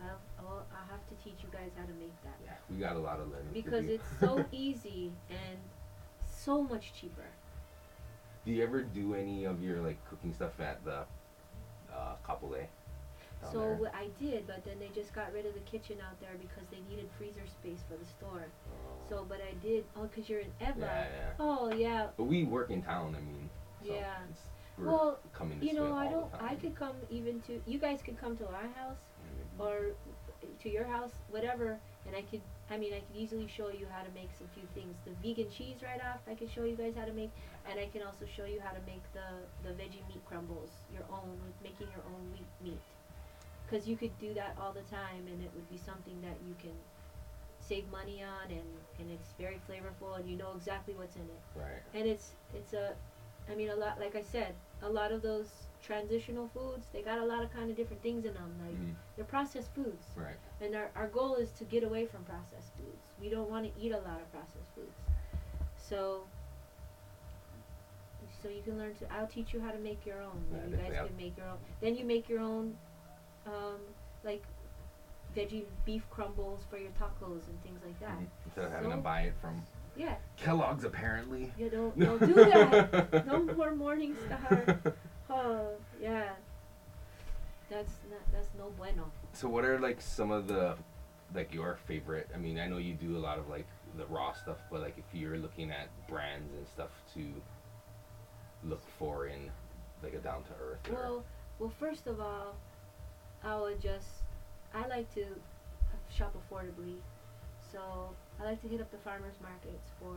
C: I'll, I'll, I'll have to teach you guys how to make that
B: yeah, we got a lot of learning.
C: because it's so easy and so much cheaper.
B: Do you ever do any of your like cooking stuff at the uh, Kapolei?
C: So
B: there?
C: I did, but then they just got rid of the kitchen out there because they needed freezer space for the store. So, but I did. Oh, cause you're in Ewa.
B: yeah, yeah.
C: Oh yeah,
B: But we work in town. I mean, so
C: Yeah.
B: We're
C: Well,
B: coming
C: you know, I don't. I could come even to you guys could come to our house
B: Mm,
C: or to your house, whatever, and I could. I mean, I could easily show you how to make some few things. The vegan cheese right off, I could show you guys how to make, and I can also show you how to make the the veggie meat crumbles, your own, with making your own wheat meat. Because you could do that all the time, and it would be something that you can save money on, and and it's very flavorful, and you know exactly what's in it
B: Right.
C: and it's it's a i mean a lot like i said a lot of those transitional foods they got a lot of kind of different things in them like
B: Mhm.
C: they're processed foods.
B: Right.
C: and our, our goal is to get away from processed foods. We don't want to eat a lot of processed foods. So so you can learn to i'll teach you how to make your own.
B: Yeah,
C: you guys can make your own. Then you make your own um, like veggie beef crumbles for your tacos and things like that.
B: Mhm. Instead of having to buy it from
C: yeah
B: Kellogg's, apparently.
C: you don't don't do that no more morning star Oh, yeah. That's not, that's no bueno.
B: So what are like some of the like your favorite? I mean, I know you do a lot of like the raw stuff, but like if you're looking at brands and stuff to look for in like a down to earth.
C: Well, well, first of all, I would just I like to shop affordably, so I like to hit up the farmers markets for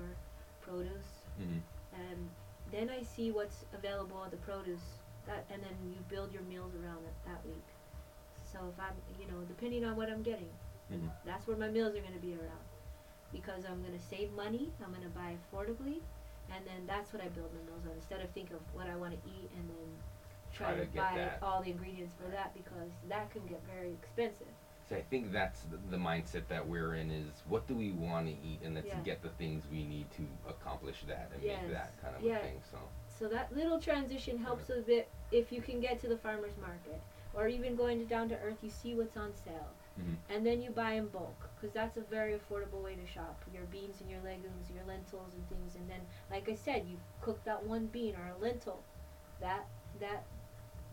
C: produce,
B: hmm
C: and then I see what's available at the produce that, and then you build your meals around it that week. So if I'm, you know, depending on what I'm getting,
B: Mhm.
C: that's where my meals are going to be around. Because I'm going to save money, I'm going to buy affordably, and then that's what I build my meals on. Instead of think of what I want to eat and then try,
B: Try to
C: to, buy
B: that.
C: all the ingredients for that because that can get very expensive.
B: So I think that's the, mindset that we're in is what do we want to eat and let's
C: Yeah.
B: get the things we need to accomplish that and
C: Yes.
B: make that kind of
C: Yeah.
B: a thing. So
C: So that little transition helps a bit if you can get to the farmer's market or even going to down to earth, you see what's on sale.
B: Mhm.
C: And then you buy in bulk because that's a very affordable way to shop. Your beans and your legumes, your lentils and things. And then, like I said, you cook that one bean or a lentil that that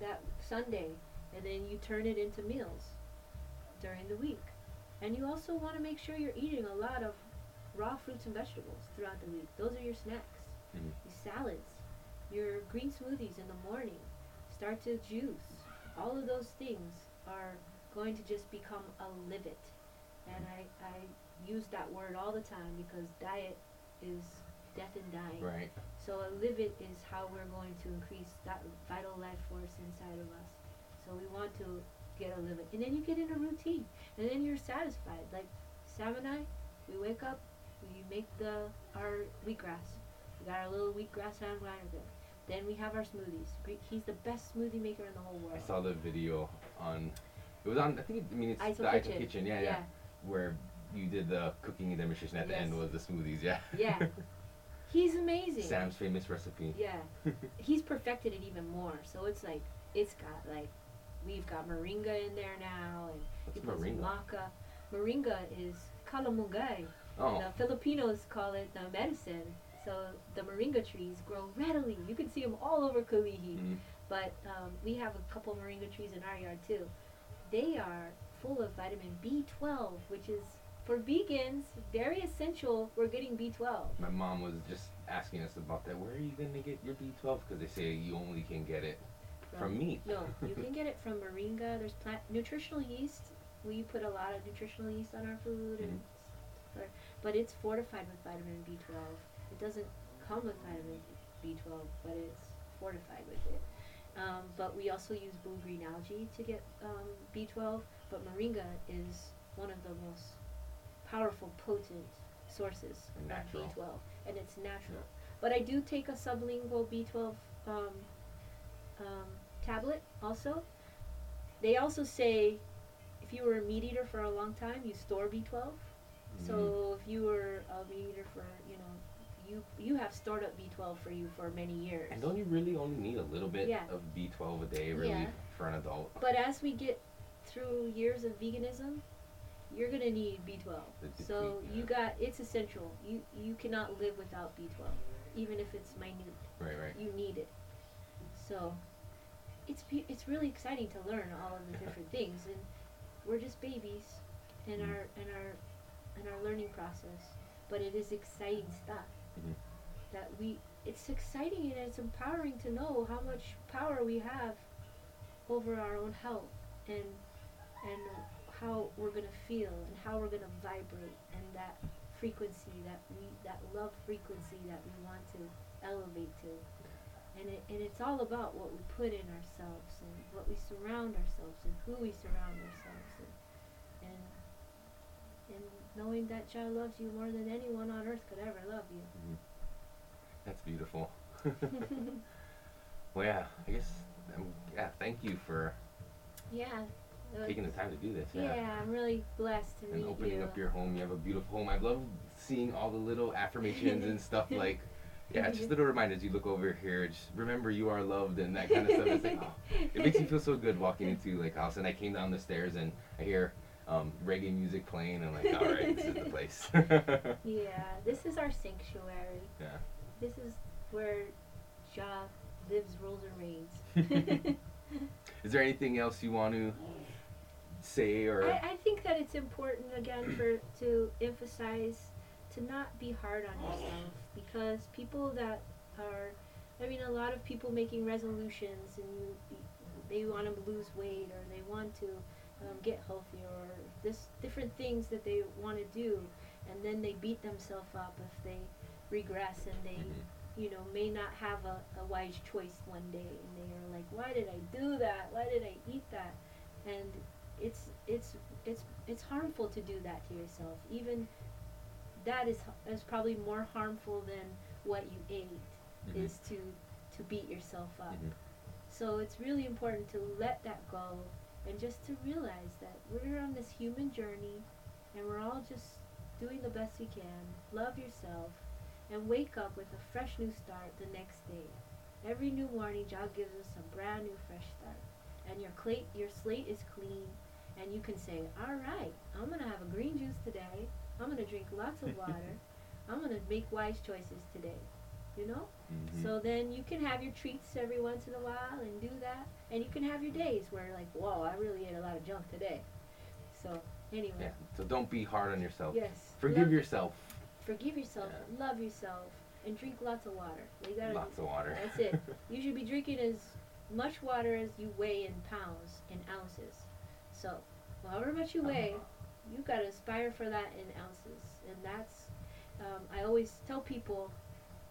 C: that Sunday, and then you turn it into meals during the week. And you also want to make sure you're eating a lot of raw fruits and vegetables throughout the week. Those are your snacks,
B: Mhm.
C: your salads, your green smoothies in the morning. Start to juice. All of those things are going to just become a livet. And I, I use that word all the time because diet is death and dying.
B: right.
C: So a livet is how we're going to increase that vital life force inside of us. So we want to get a livet. And then you get in a routine. And then you're satisfied. Like Sam and I, we wake up, we make the our wheatgrass. We got our little wheatgrass on vinegar. Then we have our smoothies. He's the best smoothie maker in the whole world.
B: I saw the video on. It was on. I think. It, I mean, it's the
C: Kitchen.
B: Kitchen. Yeah, yeah, Where you did the cooking demonstration at the end was the smoothies. Yeah.
C: Yeah. He's amazing.
B: Sam's famous recipe.
C: Yeah. He's perfected it even more. So it's like it's got like we've got moringa in there now and
B: What's
C: he puts
B: moringa?
C: maca. Moringa is kalamungai.
B: Oh.
C: The Filipinos call it the medicine. So the moringa trees grow readily. You can see them all over Kalihi.
B: Mhm.
C: But um, we have a couple moringa trees in our yard too. They are full of vitamin B12, which is for vegans very essential. We're getting B12.
B: My mom was just asking us about that. Where are you gonna get your B12? Because they say you only can get it from meat.
C: No, you can get it from moringa. There's plant nutritional yeast. We put a lot of nutritional yeast on our food, and
B: Mm-hmm.
C: but it's fortified with vitamin B12. It doesn't come with vitamin B12, but it's fortified with it. Um, but we also use blue green algae to get um, B12. But moringa is one of the most powerful, potent sources
B: And natural.
C: of B12, and it's natural. But I do take a sublingual B12 um, um, tablet also. They also say if you were a meat eater for a long time, you store B12.
B: Mm-hmm.
C: So if you were a meat eater for, you know, you you have stored up B12 for you for many years.
B: And don't you really only need a little bit
C: Yeah.
B: of B12 a day, really,
C: Yeah.
B: for an adult?
C: But as we get through years of veganism, you're gonna need B12. So
B: deplete,
C: you got it's essential. You you cannot live without B12, even if it's minute.
B: Right, right.
C: You need it. So it's it's really exciting to learn all of the different things, and we're just babies in
B: Mhm.
C: our in our in our learning process. But it is exciting stuff
B: Mhm.
C: that we. It's exciting and it's empowering to know how much power we have over our own health and and how we're gonna feel and how we're gonna vibrate and that frequency that we that love frequency that we want to elevate to and it and it's all about what we put in ourselves and what we surround ourselves and who we surround ourselves and and and knowing that child loves you more than anyone on earth could ever love you.
B: That's beautiful. well, yeah, I guess, um, yeah, thank you for
C: yeah. uh,
B: taking the time to do this.
C: yeah. I'm really blessed to be.
B: And
C: meet
B: opening up your home. You have a beautiful home. I love seeing all the little affirmations and stuff like, yeah, just a little reminders. You look over here, just remember you are loved and that kind of stuff. It's like, oh, it makes me feel so good walking into like house. And I came down the stairs and I hear um, reggae music playing. And I'm like, all right, this is the place.
C: Yeah, this is our sanctuary.
B: yeah.
C: This is where Jah lives, rules, and reigns.
B: Is there anything else you want to say or?
C: I, I think that it's important again for to emphasize to not be hard on yourself because people that are, I mean, a lot of people making resolutions and you, they want to lose weight or they want to um, get healthier or this different things that they want to do, and then they beat themselves up if they regress and they
B: Mhm.
C: you know, may not have a, a wise choice one day and they are like, why did I do that? Why did I eat that? And it's it's it's it's harmful to do that to yourself. Even that is is probably more harmful than what you ate
B: Mhm.
C: is to to beat yourself up.
B: Mhm.
C: So it's really important to let that go and just to realize that we're on this human journey and we're all just doing the best we can. Love yourself and wake up with a fresh new start the next day. Every new morning, God gives us a brand new fresh start. And your plate, your slate is clean and you can say, "All right, I'm going to have a green juice today. I'm going to drink lots of water. I'm going to make wise choices today." You know?
B: Mhm.
C: So then you can have your treats every once in a while and do that. And you can have your days where like, whoa, I really ate a lot of junk today. So anyway,
B: yeah. So don't be hard on yourself.
C: yes.
B: Forgive
C: love-
B: yourself.
C: Forgive yourself,
B: Yeah.
C: love yourself, and drink lots of water. You gotta
B: Lots of water.
C: That's it. You should be drinking as much water as you weigh in pounds, in ounces. So, however much you weigh, you gotta aspire for that in ounces, and that's. Um, I always tell people,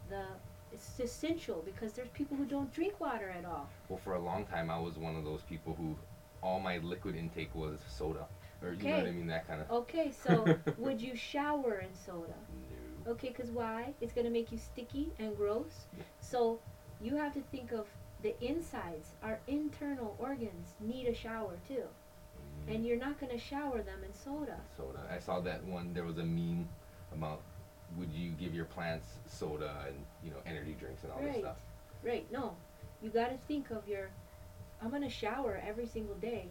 C: the it's essential because there's people who don't drink water at all.
B: Well, for a long time, I was one of those people who all my liquid intake was soda, or you know what I mean, that kind of.
C: Okay, so would you shower in soda?
B: No.
C: Okay, because why? It's going to make you sticky and gross. So you have to think of the insides, our internal organs need a shower too. And you're not going to shower them in soda.
B: soda. I saw that one. There was a meme about would you give your plants soda and you know energy drinks and all this stuff.
C: Right, no. You got to think of your I'm going to shower every single day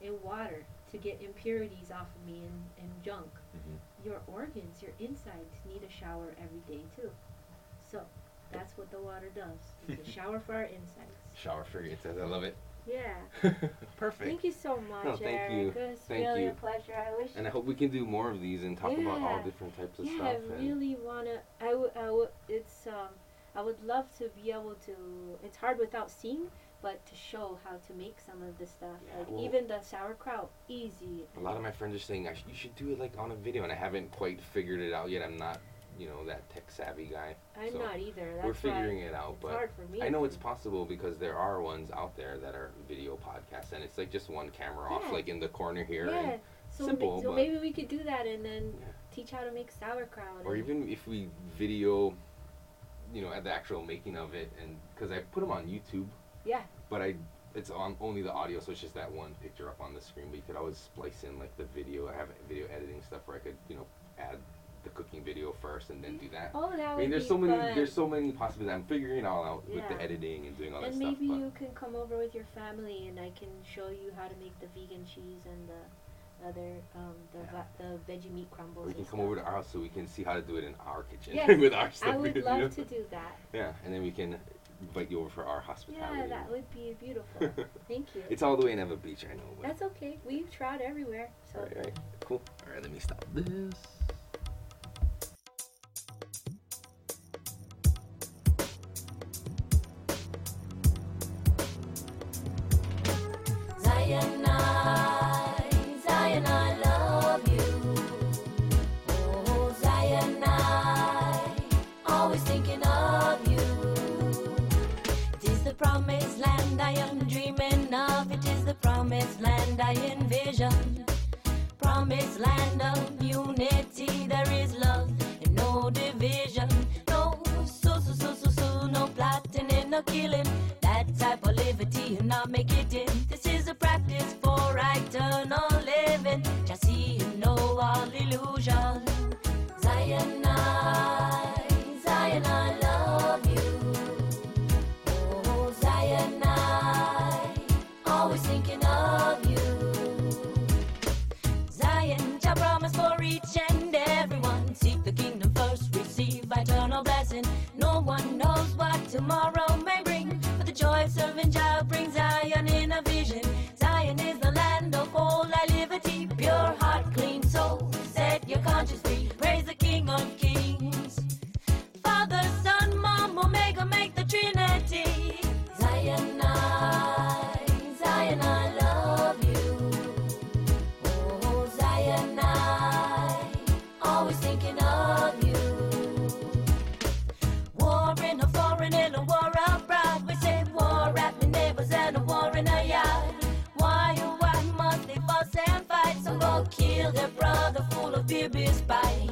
C: in water to get impurities off of me and, and junk.
B: Mhm.
C: Your organs, your insides need a shower every day too. So that's what the water does. It's a shower for our insides.
B: Shower for It says I love it.
C: Yeah.
B: Perfect.
C: Thank you so much,
B: No, thank
C: Eric.
B: you.
C: It was
B: Thank
C: really
B: you.
C: a pleasure. I wish.
B: And I hope we can do more of these and talk about all different types of
C: yeah,
B: stuff.
C: I really wanna. I would. I would. It's. Um. I would love to be able to. It's hard without seeing, but to show how to make some of this stuff.
B: Yeah,
C: like
B: well-
C: even the sauerkraut, easy.
B: a lot of my friends are saying I sh- you should do it like on a video, and I haven't quite figured it out yet. I'm not, you know, that tech savvy guy.
C: I'm
B: So,
C: not either. That's
B: We're figuring it out,
C: it's
B: but
C: hard for me.
B: I know it's possible because there are ones out there that are video podcasts, and it's like just one camera off,
C: Yeah.
B: like in the corner here,
C: Yeah.
B: and,
C: So,
B: simple,
C: so maybe we could do that and then
B: Yeah.
C: teach how to make sauerkraut.
B: or even if we video, you know, at the actual making of it, and because I put them on YouTube,
C: Yeah.
B: but I it's on only the audio, so it's just that one picture up on the screen. But you could always splice in like the video. I have video editing stuff where I could, you know, add the cooking video first and then do that.
C: Oh, that
B: I mean, there's so many,
C: fun.
B: there's so many possibilities. I'm figuring it all out with the editing and doing all that
C: and maybe you can come over with your family and I can show you how to make the vegan cheese and the other um the
B: Yeah.
C: va- the veggie meat crumbles.
B: or we can come over to our house so we can see how to do it in our kitchen
C: Yes,
B: with our stuff.
C: I would
B: you know?
C: love to do that.
B: Yeah, and then we can invite you over for our hospitality.
C: Yeah, that would be beautiful. Thank you.
B: It's all the way in Ewa Beach, I know. But
C: That's okay. We've tried everywhere. So
B: all right, all right, cool. All right, let me stop this.
A: Thinking of you. It is the promised land I am dreaming of. It is the promised land I envision. Promised land of unity. There is love and no division. No so so so so so no plotting and no killing. That type of liberty and not make it in. This is a practice for eternal living. Just see you know all illusion. Zion, full of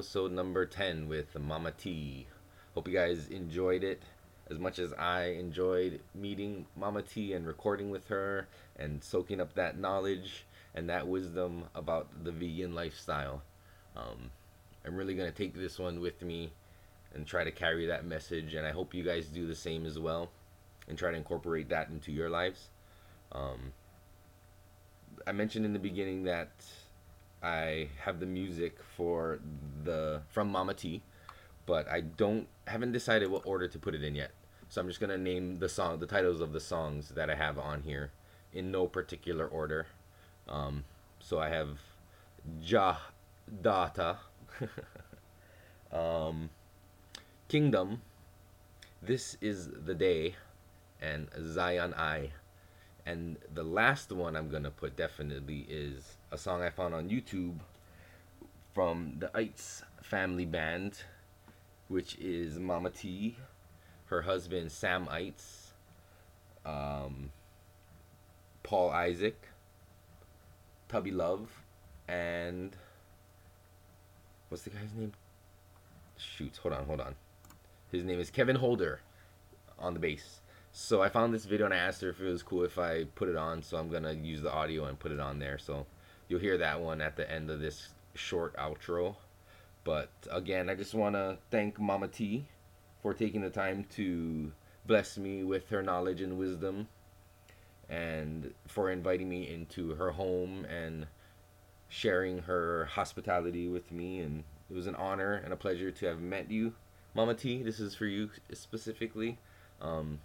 B: episode number 10 with Mama T. Hope you guys enjoyed it as much as I enjoyed meeting Mama T and recording with her and soaking up that knowledge and that wisdom about the vegan lifestyle. Um, I'm really going to take this one with me and try to carry that message, and I hope you guys do the same as well and try to incorporate that into your lives. Um, I mentioned in the beginning that I have the music for the from Mama T, but I don't haven't decided what order to put it in yet. So I'm just gonna name the song, the titles of the songs that I have on here, in no particular order. Um, so I have Ja Data, um, Kingdom, This is the Day, and Zion I. And the last one I'm gonna put definitely is a song I found on YouTube from the Ites family band, which is Mama T, her husband Sam Ites, um, Paul Isaac, Tubby Love, and what's the guy's name? Shoots, hold on, hold on. His name is Kevin Holder on the bass. So I found this video and I asked her if it was cool if I put it on. So I'm gonna use the audio and put it on there. So you'll hear that one at the end of this short outro. But again, I just want to thank Mama T for taking the time to bless me with her knowledge and wisdom and for inviting me into her home and sharing her hospitality with me. And it was an honor and a pleasure to have met you. Mama t this is for you specifically. Um,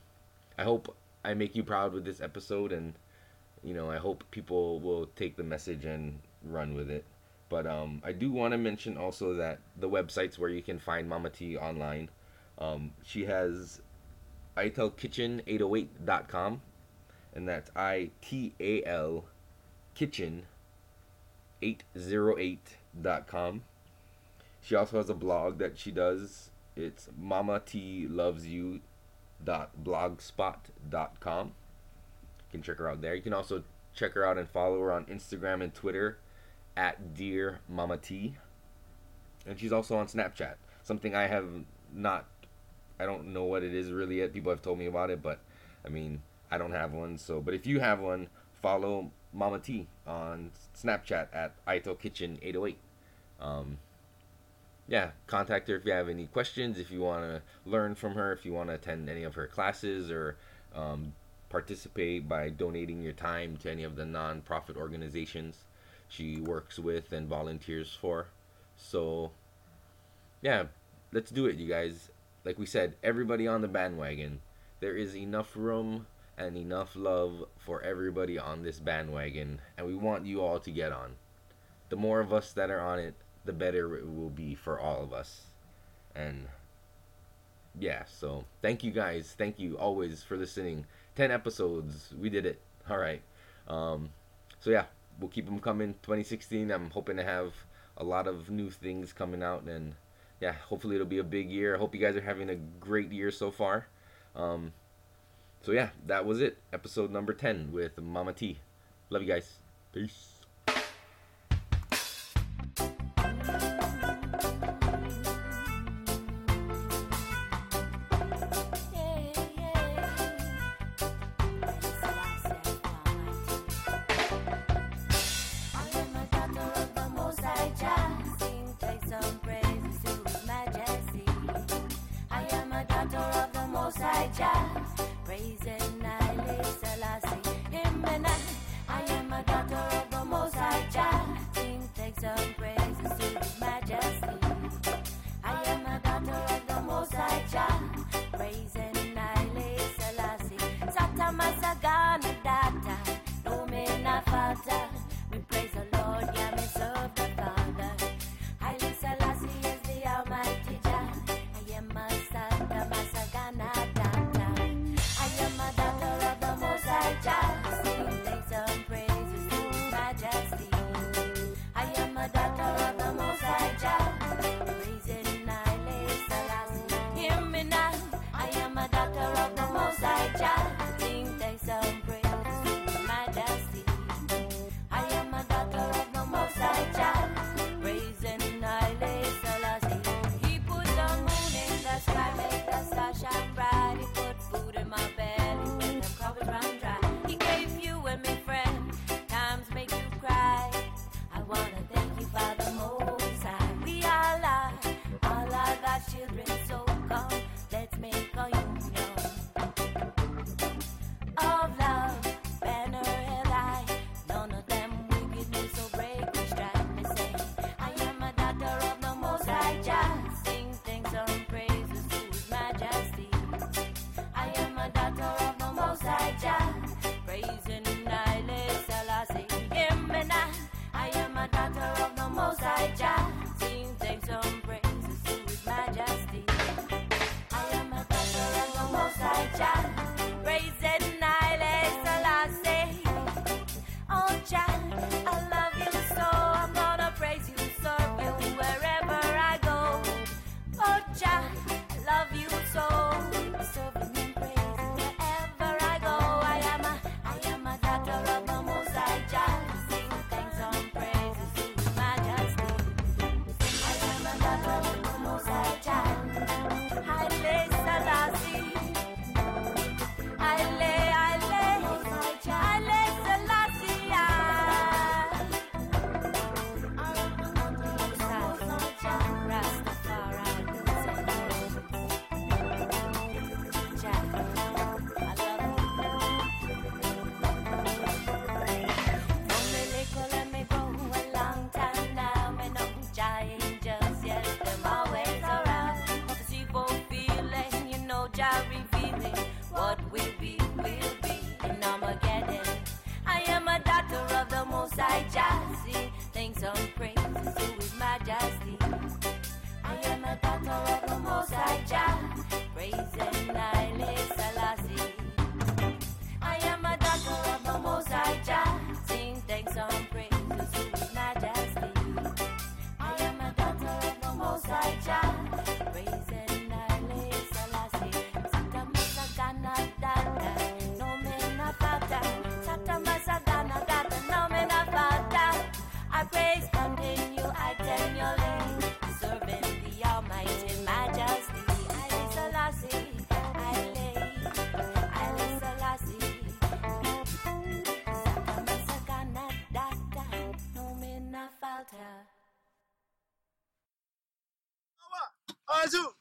B: i hope i make you proud with this episode and you know i hope people will take the message and run with it but um, i do want to mention also that the websites where you can find mama t online um, she has italkitchen808.com and that's I T A L kitchen 808.com. She also has a blog that she does. It's mama t loves you blogspot.com. You can check her out there. You can also check her out and follow her on Instagram and Twitter at dear mama t. And she's also on Snapchat. Something I have not I don't know what it is really yet. People have told me about it, but I mean, I don't have one. So, but if you have one, follow Mama T on Snapchat at Ital Kitchen 808. Um, yeah, contact her if you have any questions, if you want to learn from her, if you want to attend any of her classes or um, participate by donating your time to any of the non-profit organizations she works with and volunteers for. So, yeah, let's do it, you guys. Like we said, everybody on the bandwagon. There is enough room and enough love for everybody on this bandwagon, and we want you all to get on. The more of us that are on it, the better it will be for all of us. And yeah, so thank you guys. Thank you always for listening. 10 episodes. We did it. All right. Um, so yeah, we'll keep them coming 2016. I'm hoping to have a lot of new things coming out and yeah, hopefully it'll be a big year. I hope you guys are having a great year so far. Um, so yeah, that was it. Episode number 10 with Mama T. Love you guys. Peace.
D: One,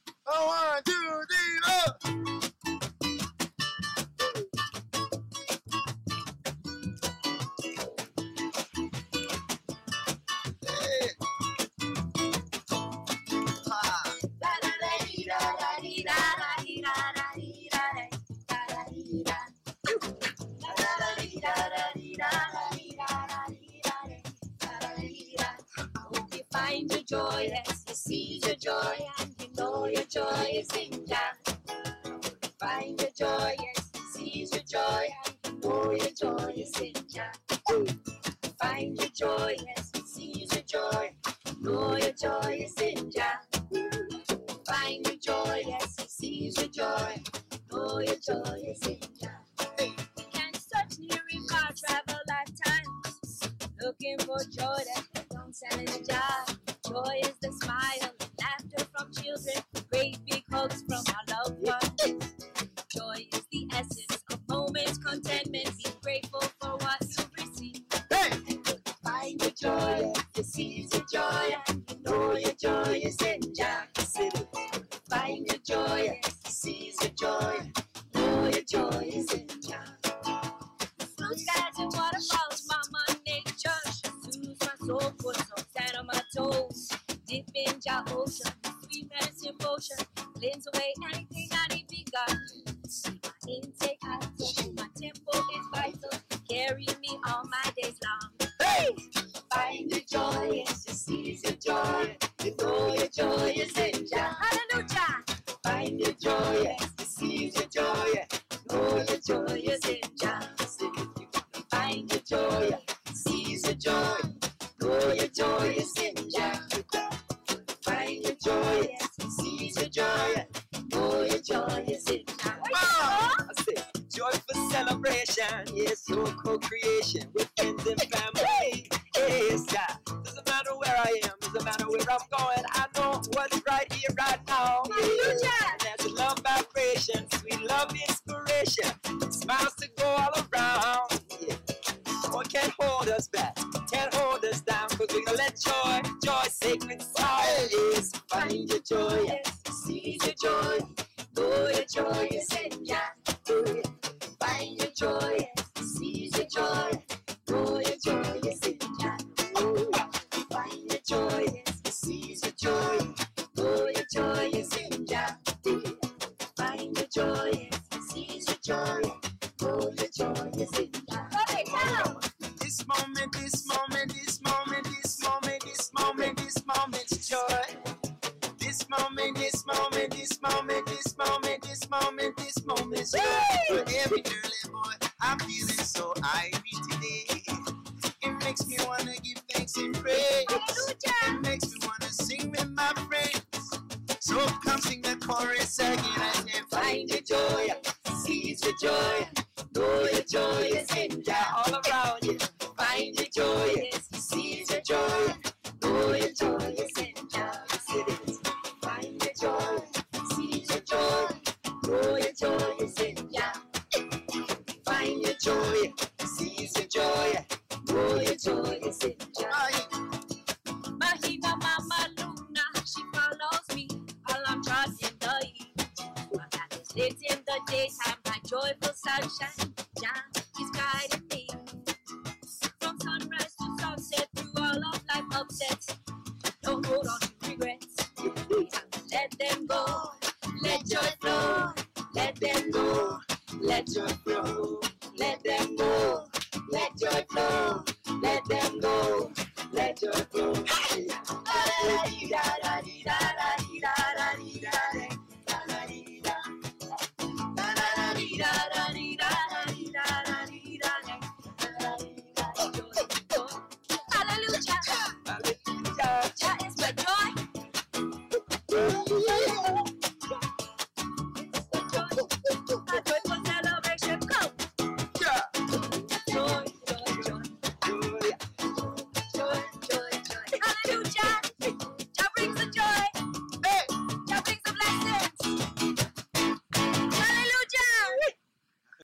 A: Blue skies and waterfalls,